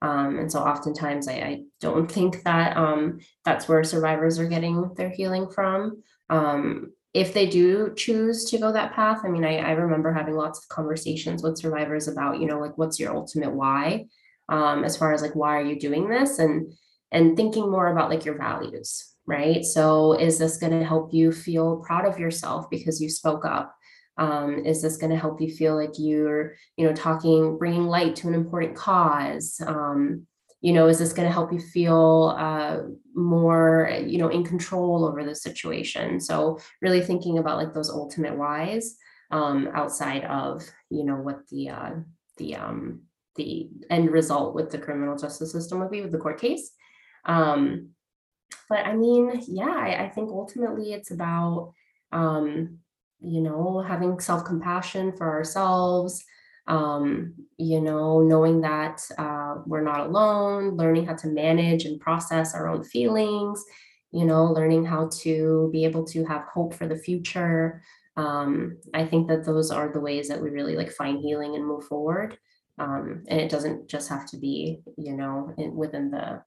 um, and so oftentimes I, I don't think that um, that's where survivors are getting their healing from. Um, if they do choose to go that path, I mean, I, I remember having lots of conversations with survivors about you know like what's your ultimate why um, as far as like why are you doing this? And and thinking more about like your values right? So is this going to help you feel proud of yourself because you spoke up? Um, is this going to help you feel like you're you know talking bringing light to an important cause? Um, you know is this going to help you feel uh, more you know in control over the situation so really thinking about like those ultimate whys um, outside of you know what the uh, the um, the end result with the criminal justice system would be with the court case. Um, but I mean, yeah, I, I think ultimately it's about, um, you know, having self compassion for ourselves, um, you know, knowing that uh, we're not alone, learning how to manage and process our own feelings, you know, learning how to be able to have hope for the future. Um, I think that those are the ways that we really like find healing and move forward. Um, and it doesn't just have to be, you know, in, within the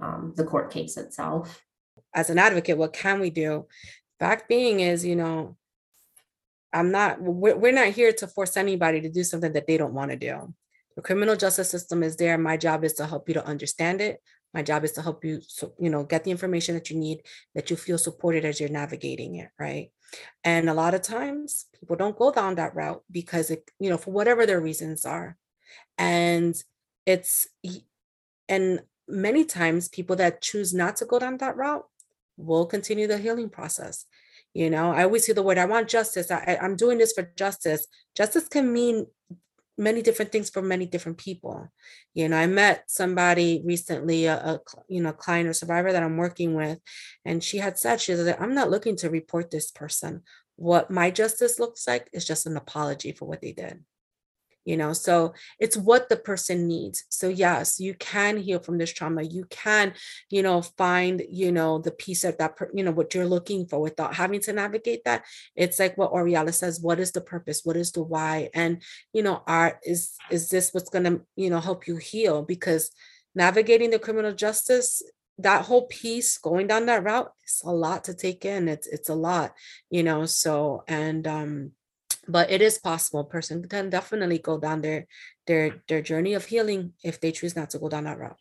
um, the court case itself. As an advocate, what can we do? Fact being is, you know, I'm not, we're, we're not here to force anybody to do something that they don't want to do. The criminal justice system is there. My job is to help you to understand it. My job is to help you, so, you know, get the information that you need, that you feel supported as you're navigating it, right? And a lot of times people don't go down that route because it, you know, for whatever their reasons are. And it's, and many times people that choose not to go down that route will continue the healing process you know i always hear the word i want justice I, i'm doing this for justice justice can mean many different things for many different people. You know i met somebody recently a, a, you know client or survivor that i'm working with and she had said she said i'm not looking to report this person. What my justice looks like is just an apology for what they did you know so it's what the person needs. So yes you can heal from this trauma. You can you know find you know the piece of that you know what you're looking for without having to navigate that. It's like what Aurealis says what is the purpose? What is the why? And you know art is is this what's going to you know help you heal? Because navigating the criminal justice that whole piece going down that route it's a lot to take in. It's it's a lot you know so and um but it is possible. Person can definitely go down their their their journey of healing if they choose not to go down that route.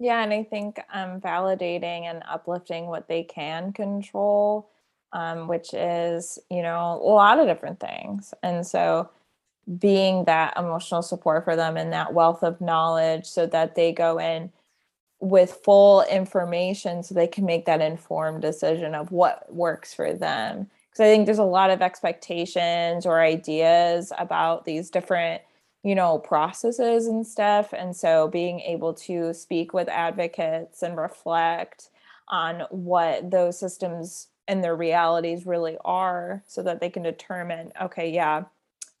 Yeah and i think um, validating and uplifting what they can control um, which is you know a lot of different things. And so being that emotional support for them and that wealth of knowledge so that they go in with full information so they can make that informed decision of what works for them because I think there's a lot of expectations or ideas about these different, you know, processes and stuff. And so being able to speak with advocates and reflect on what those systems and their realities really are so that they can determine, okay, yeah,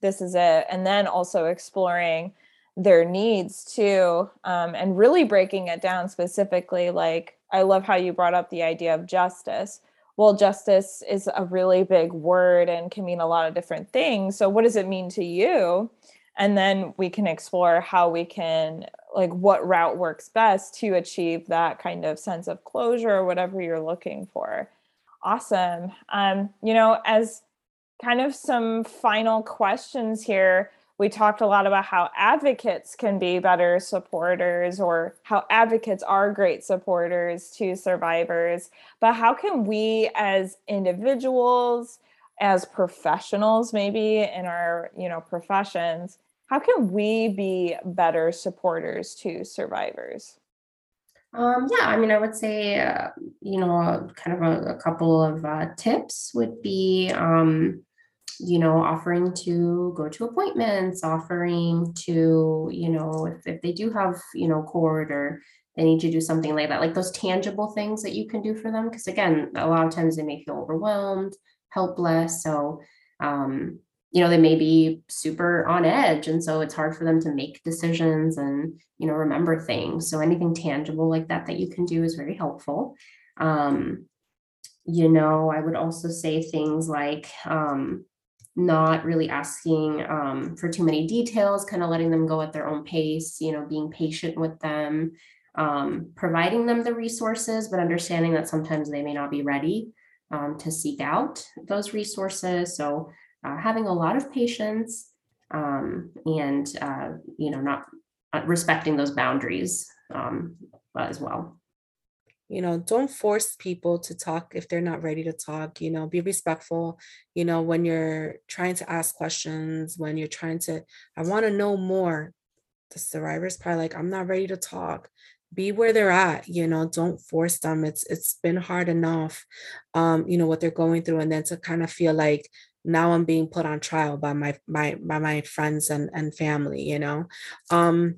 this is it. And then also exploring their needs too um, and really breaking it down specifically like i love how you brought up the idea of justice well, justice is a really big word and can mean a lot of different things. So, what does it mean to you? And then we can explore how we can, like, what route works best to achieve that kind of sense of closure or whatever you're looking for. Awesome. Um, you know, as kind of some final questions here, we talked a lot about how advocates can be better supporters or how advocates are great supporters to survivors but how can we as individuals as professionals maybe in our you know professions how can we be better supporters to survivors? Um, yeah, I mean, I would say, uh, you know, kind of a, a couple of uh, tips would be, um, you know, offering to go to appointments, offering to, you know, if, if they do have, you know, court or they need to do something like that, like those tangible things that you can do for them. Because again, a lot of times they may feel overwhelmed, helpless. So, um, you know, they may be super on edge. And so it's hard for them to make decisions and, you know, remember things. So anything tangible like that that you can do is very helpful. Um, you know, I would also say things like, um, not really asking um, for too many details, kind of letting them go at their own pace, you know, being patient with them, um, providing them the resources, but understanding that sometimes they may not be ready um, to seek out those resources. So uh, having a lot of patience um, and, uh, you know, not uh, respecting those boundaries um, as well you know don't force people to talk if they're not ready to talk you know be respectful you know when you're trying to ask questions when you're trying to i want to know more. The survivor's probably like i'm not ready to talk. Be where they're at you know don't force them it's it's been hard enough um you know what they're going through and then to kind of feel like now i'm being put on trial by my my by my friends and and family you know? Um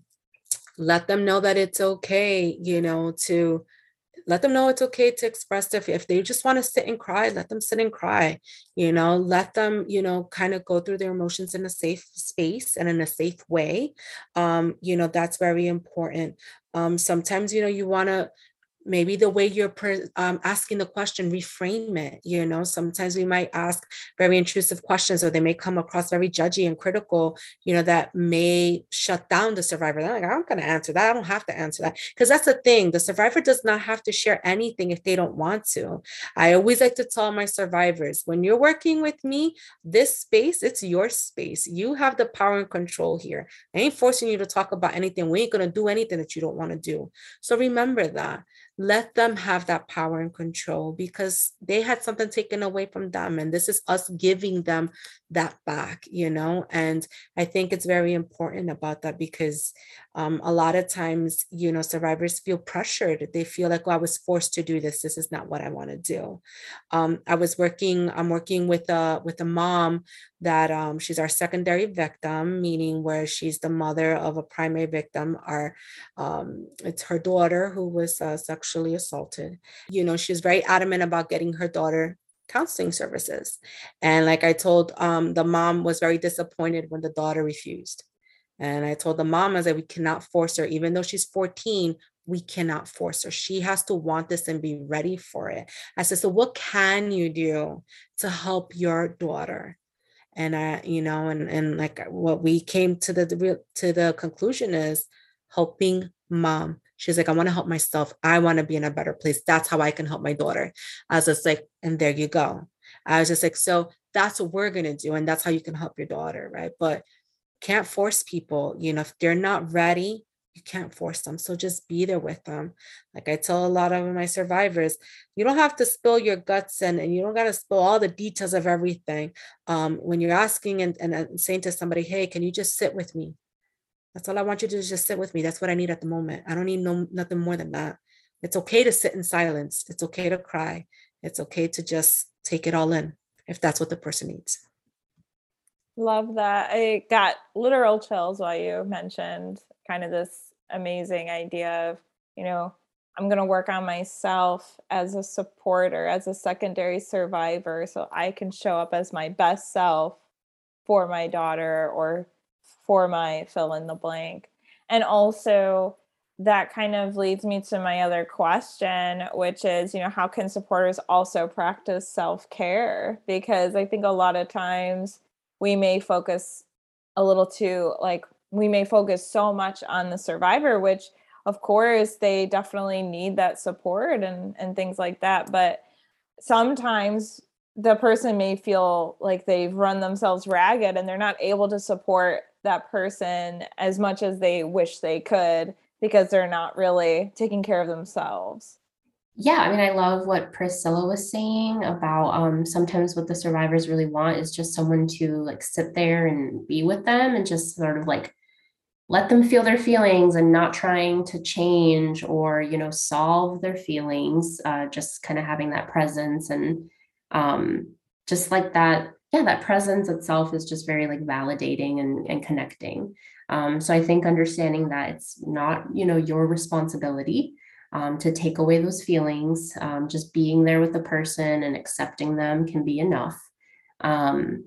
let them know that it's okay you know to let them know it's okay to express if, if they just want to sit and cry let them sit and cry you know let them you know kind of go through their emotions in a safe space and in a safe way. Um you know that's very important. Um sometimes you know you want to maybe the way you're um, asking the question reframe it you know? Sometimes we might ask very intrusive questions or they may come across very judgy and critical you know that may shut down the survivor. They're like i'm going to answer that. I don't have to answer that. Because that's the thing the survivor does not have to share anything if they don't want to. I always like to tell my survivors when you're working with me this space it's your space. You have the power and control here. I ain't forcing you to talk about anything. We ain't going to do anything that you don't want to do. So remember that let them have that power and control because they had something taken away from them and this is us giving them that back you know and i think it's very important about that because um, a lot of times you know survivors feel pressured. They feel like oh, i was forced to do this. This is not what i want to do. Um, i was working i'm working with a with a mom that um, she's our secondary victim meaning where she's the mother of a primary victim our um, it's her daughter who was uh, sexually assaulted. You know she's very adamant about getting her daughter counseling services. And like I told, um, the mom was very disappointed when the daughter refused. And I told the mom, said, we cannot force her, even though she's 14, we cannot force her. She has to want this and be ready for it. I said, so what can you do to help your daughter? And I, you know, and and like what we came to the to the conclusion is helping mom She's like, I want to help myself. I want to be in a better place. That's how I can help my daughter. I was just like, and there you go. I was just like, so that's what we're going to do. And that's how you can help your daughter. Right. But can't force people, you know, if they're not ready, you can't force them. So just be there with them. Like I tell a lot of my survivors, you don't have to spill your guts and, and you don't got to spill all the details of everything. Um, when you're asking and, and saying to somebody, hey, can you just sit with me? That's all I want you to just sit with me. That's what I need at the moment. I don't need no nothing more than that. It's okay to sit in silence. It's okay to cry. It's okay to just take it all in if that's what the person needs. Love that. I got literal chills while you mentioned kind of this amazing idea of, you know, I'm going to work on myself as a supporter, as a secondary survivor, so I can show up as my best self for my daughter or for my fill in the blank. And also, that kind of leads me to my other question, which is, you know, how can supporters also practice self care? Because I think a lot of times we may focus a little too, like, we may focus so much on the survivor, which of course they definitely need that support and, and things like that. But sometimes the person may feel like they've run themselves ragged and they're not able to support that person as much as they wish they could because they're not really taking care of themselves. Yeah, I mean, I love what Priscilla was saying about um, sometimes what the survivors really want is just someone to like sit there and be with them and just sort of like let them feel their feelings and not trying to change or you know solve their feelings uh, just kind of having that presence and um, just like that yeah, that presence itself is just very like validating and, and connecting. Um, so I think understanding that it's not, you know, your responsibility um, to take away those feelings, um, just being there with the person and accepting them can be enough. Um,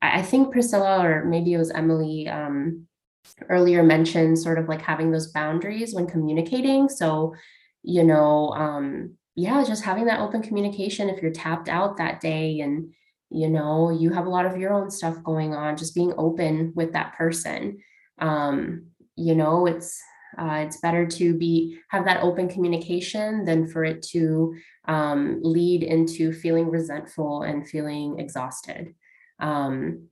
I, I, think Priscilla, or maybe it was Emily, um, earlier mentioned sort of like having those boundaries when communicating. So, you know, um, yeah, just having that open communication if you're tapped out that day and you know you have a lot of your own stuff going on just being open with that person. Um, you know it's uh, it's better to be have that open communication than for it to um, lead into feeling resentful and feeling exhausted. Um,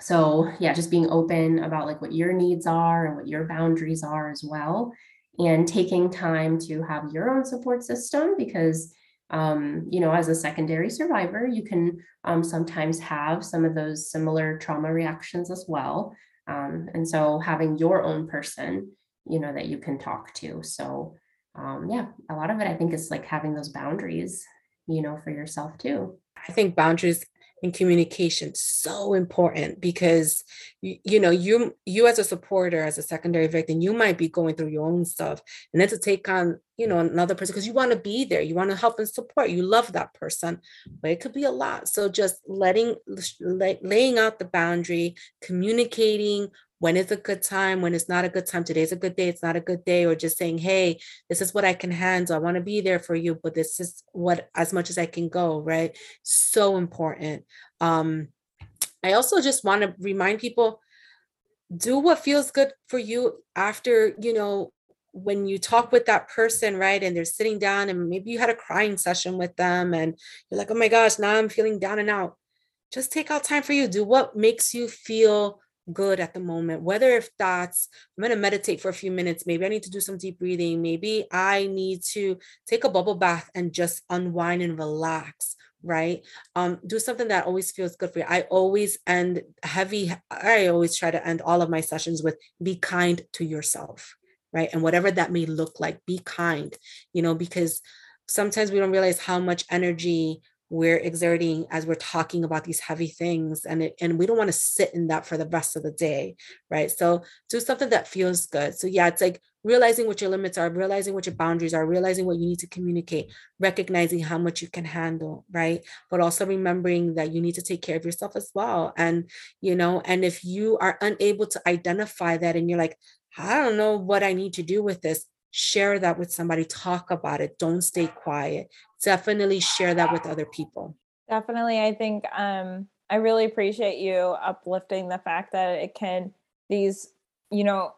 so yeah just being open about like what your needs are and what your boundaries are as well and taking time to have your own support system because um, you know, as a secondary survivor, you can um, sometimes have some of those similar trauma reactions as well. Um, and so having your own person, you know, that you can talk to. So, um, yeah, a lot of it, I think, is like having those boundaries, you know, for yourself too. I think boundaries and communication so important because you, you know you you as a supporter as a secondary victim you might be going through your own stuff and then to take on you know another person because you want to be there you want to help and support you love that person but it could be a lot. So just letting laying out the boundary communicating when is a good time when it's not a good time today's a good day it's not a good day or just saying hey this is what i can handle i want to be there for you but this is what as much as i can go right? So important. Um i also just want to remind people do what feels good for you after you know when you talk with that person right and they're sitting down and maybe you had a crying session with them and you're like oh my gosh now i'm feeling down and out. Just take out time for you. Do what makes you feel good at the moment whether if that's i'm going to meditate for a few minutes. Maybe i need to do some deep breathing. Maybe i need to take a bubble bath and just unwind and relax right? Um do something that always feels good for you. I always end heavy i always try to end all of my sessions with be kind to yourself right? And whatever that may look like be kind you know because sometimes we don't realize how much energy we're exerting as we're talking about these heavy things and it, and we don't want to sit in that for the rest of the day right? So do something that feels good. So yeah it's like realizing what your limits are realizing what your boundaries are realizing what you need to communicate recognizing how much you can handle right? But also remembering that you need to take care of yourself as well and you know and if you are unable to identify that and you're like i don't know what i need to do with this share that with somebody talk about it don't stay quiet definitely share that with other people. Definitely. I think um, I really appreciate you uplifting the fact that it can, these, you know,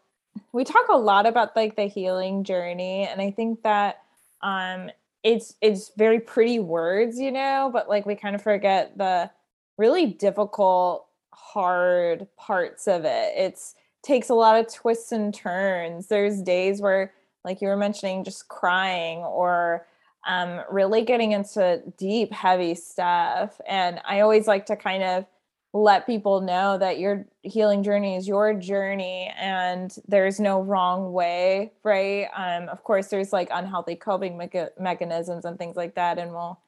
we talk a lot about like the healing journey. And I think that um, it's, it's very pretty words, you know, but like we kind of forget the really difficult, hard parts of it. It's, takes a lot of twists and turns. There's days where, like you were mentioning, just crying or um, really getting into deep, heavy stuff. And I always like to kind of let people know that your healing journey is your journey and there's no wrong way, right? Um, of course, there's like unhealthy coping me- mechanisms and things like that. And we'll,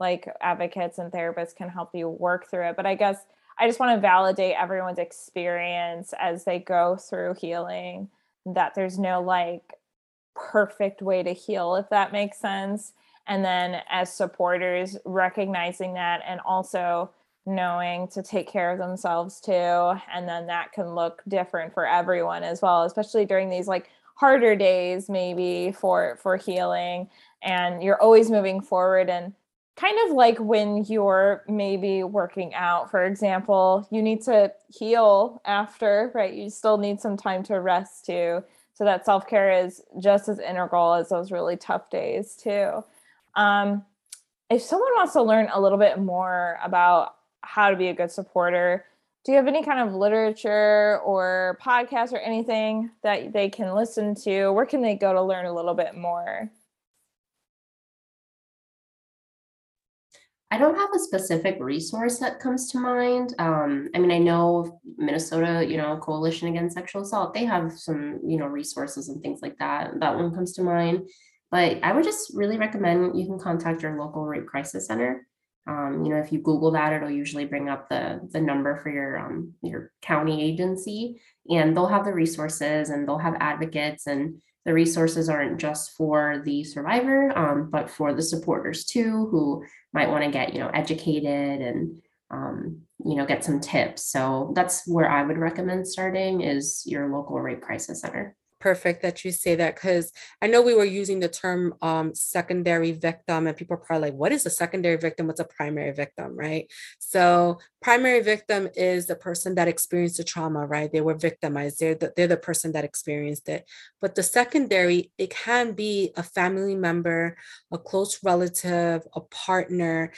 like, advocates and therapists can help you work through it. But I guess I just want to validate everyone's experience as they go through healing that there's no like perfect way to heal, if that makes sense. And then as supporters recognizing that and also knowing to take care of themselves too and then that can look different for everyone as well especially during these like harder days maybe for for healing. And you're always moving forward and kind of like when you're maybe working out for example you need to heal after right you still need some time to rest too so that self-care is just as integral as those really tough days too um, if someone wants to learn a little bit more about how to be a good supporter, do you have any kind of literature or podcast or anything that they can listen to? Where can they go to learn a little bit more? I don't have a specific resource that comes to mind. Um, I mean, I know Minnesota, you know, Coalition Against Sexual Assault, they have some, you know, resources and things like that. That one comes to mind. But I would just really recommend you can contact your local rape crisis center. Um, you know, if you Google that, it'll usually bring up the the number for your um, your county agency, and they'll have the resources and they'll have advocates, and the resources aren't just for the survivor, um, but for the supporters too, who might want to get you know educated and um, you know get some tips. So that's where I would recommend starting is your local rape crisis center perfect that you say that because I know we were using the term um, secondary victim, and people are probably like, what is a secondary victim? What's a primary victim, right? So, primary victim is the person that experienced the trauma, right? They were victimized, they're the, they're the person that experienced it. But the secondary, it can be a family member, a close relative, a partner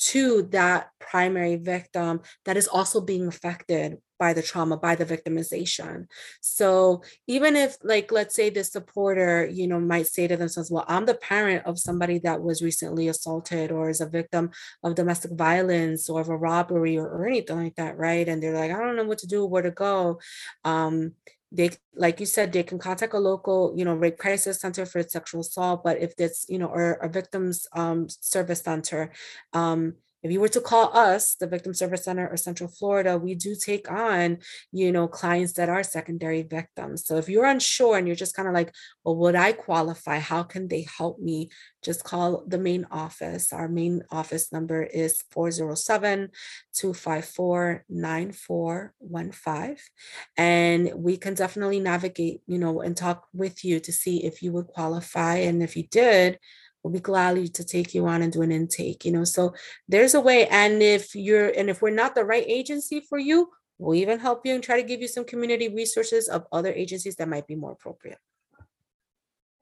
to that primary victim that is also being affected by the trauma by the victimization. So even if like let's say the supporter you know might say to themselves well i'm the parent of somebody that was recently assaulted or is a victim of domestic violence or of a robbery or, or anything like that right? And they're like i don't know what to do where to go. Um they like you said they can contact a local you know rape crisis center for sexual assault but if it's you know or a victims um service center um if you were to call us the victim service center or central florida we do take on you know clients that are secondary victims. So if you're unsure and you're just kind of like well would i qualify? How can they help me? just call the main office. Our main office number is 407-254-9415 and we can definitely navigate you know and talk with you to see if you would qualify. And if you did we'll be gladly to take you on and do an intake you know? So there's a way and if you're and if we're not the right agency for you we'll even help you and try to give you some community resources of other agencies that might be more appropriate.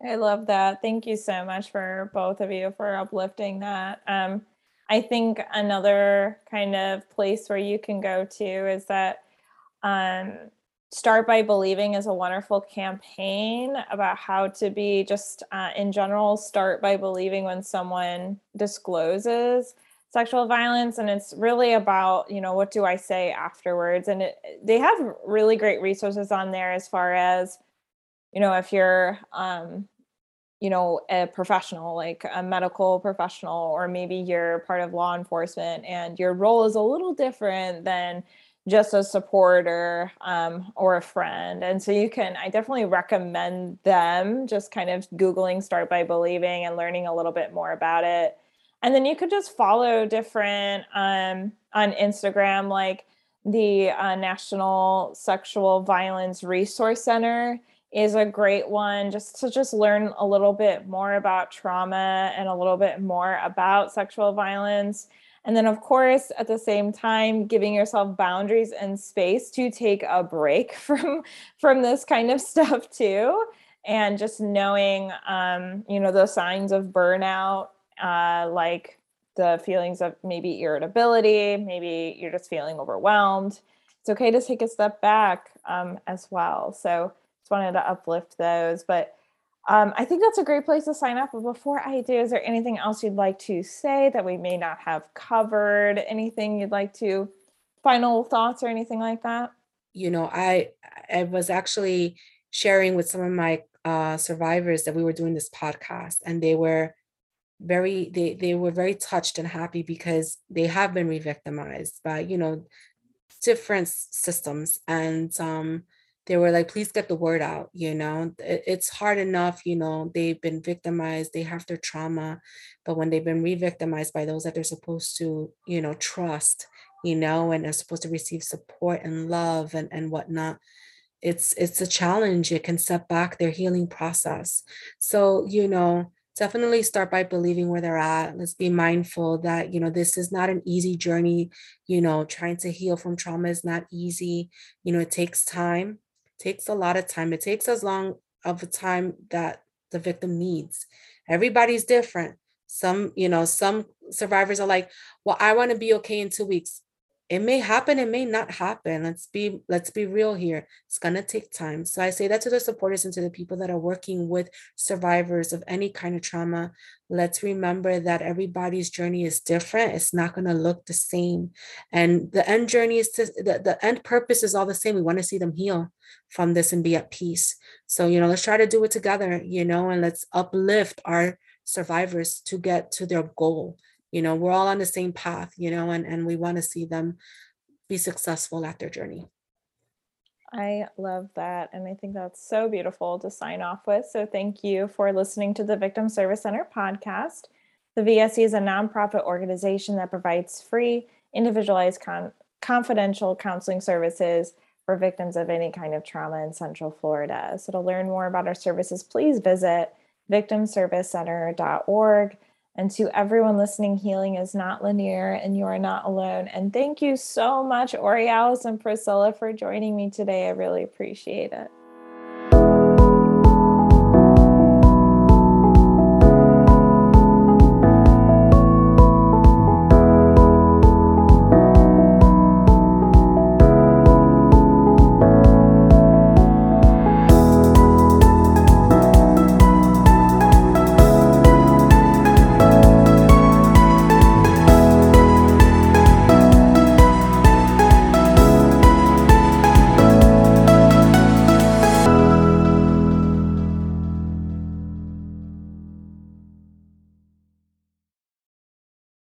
I love that. Thank you so much for both of you for uplifting that. Um, i think another kind of place where you can go to is that um, Start by Believing is a wonderful campaign about how to be just uh, in general, start by believing when someone discloses sexual violence. And it's really about, you know, what do I say afterwards? And it, they have really great resources on there as far as, you know, if you're, um, you know, a professional, like a medical professional, or maybe you're part of law enforcement and your role is a little different than just a supporter um, or a friend. And so you can, I definitely recommend them just kind of Googling Start by Believing and learning a little bit more about it. And then you could just follow different um, on Instagram, like the uh, National Sexual Violence Resource Center is a great one just to just learn a little bit more about trauma and a little bit more about sexual violence and then, of course, at the same time, giving yourself boundaries and space to take a break [laughs] from from this kind of stuff too, and just knowing, um, you know, the signs of burnout, uh, like the feelings of maybe irritability, maybe you're just feeling overwhelmed. It's okay to take a step back um, as well. So, just wanted to uplift those, but um, I think that's a great place to sign up. But before I do, is there anything else you'd like to say that we may not have covered? Anything you'd like to, final thoughts or anything like that? You know, I I was actually sharing with some of my uh, survivors that we were doing this podcast, and they were very they they were very touched and happy because they have been re-victimized by you know different systems and um they were like please get the word out you know? It's hard enough you know they've been victimized they have their trauma but when they've been re-victimized by those that they're supposed to you know trust you know and are supposed to receive support and love and and whatnot it's it's a challenge it can set back their healing process. So you know definitely start by believing where they're at. Let's be mindful that you know this is not an easy journey you know trying to heal from trauma is not easy you know it takes time takes a lot of time. It takes as long of a time that the victim needs. Everybody's different. Some, you know, some survivors are like, well, I want to be okay in two weeks it may happen it may not happen. Let's be let's be real here. It's going to take time. So i say that to the supporters and to the people that are working with survivors of any kind of trauma. Let's remember that everybody's journey is different. It's not going to look the same. And the end journey is to the, the end purpose is all the same. We want to see them heal from this and be at peace. So you know let's try to do it together you know and let's uplift our survivors to get to their goal you know we're all on the same path you know and and we want to see them be successful at their journey I love that. And I think that's so beautiful to sign off with. So, thank you for listening to the Victim Service Center podcast. The VSC is a nonprofit organization that provides free, individualized, con- confidential counseling services for victims of any kind of trauma in Central Florida. So, to learn more about our services, please visit victimservicecenter.org. And to everyone listening, healing is not linear and you are not alone. And thank you so much, Aurealis and Priscilla, for joining me today. I really appreciate it.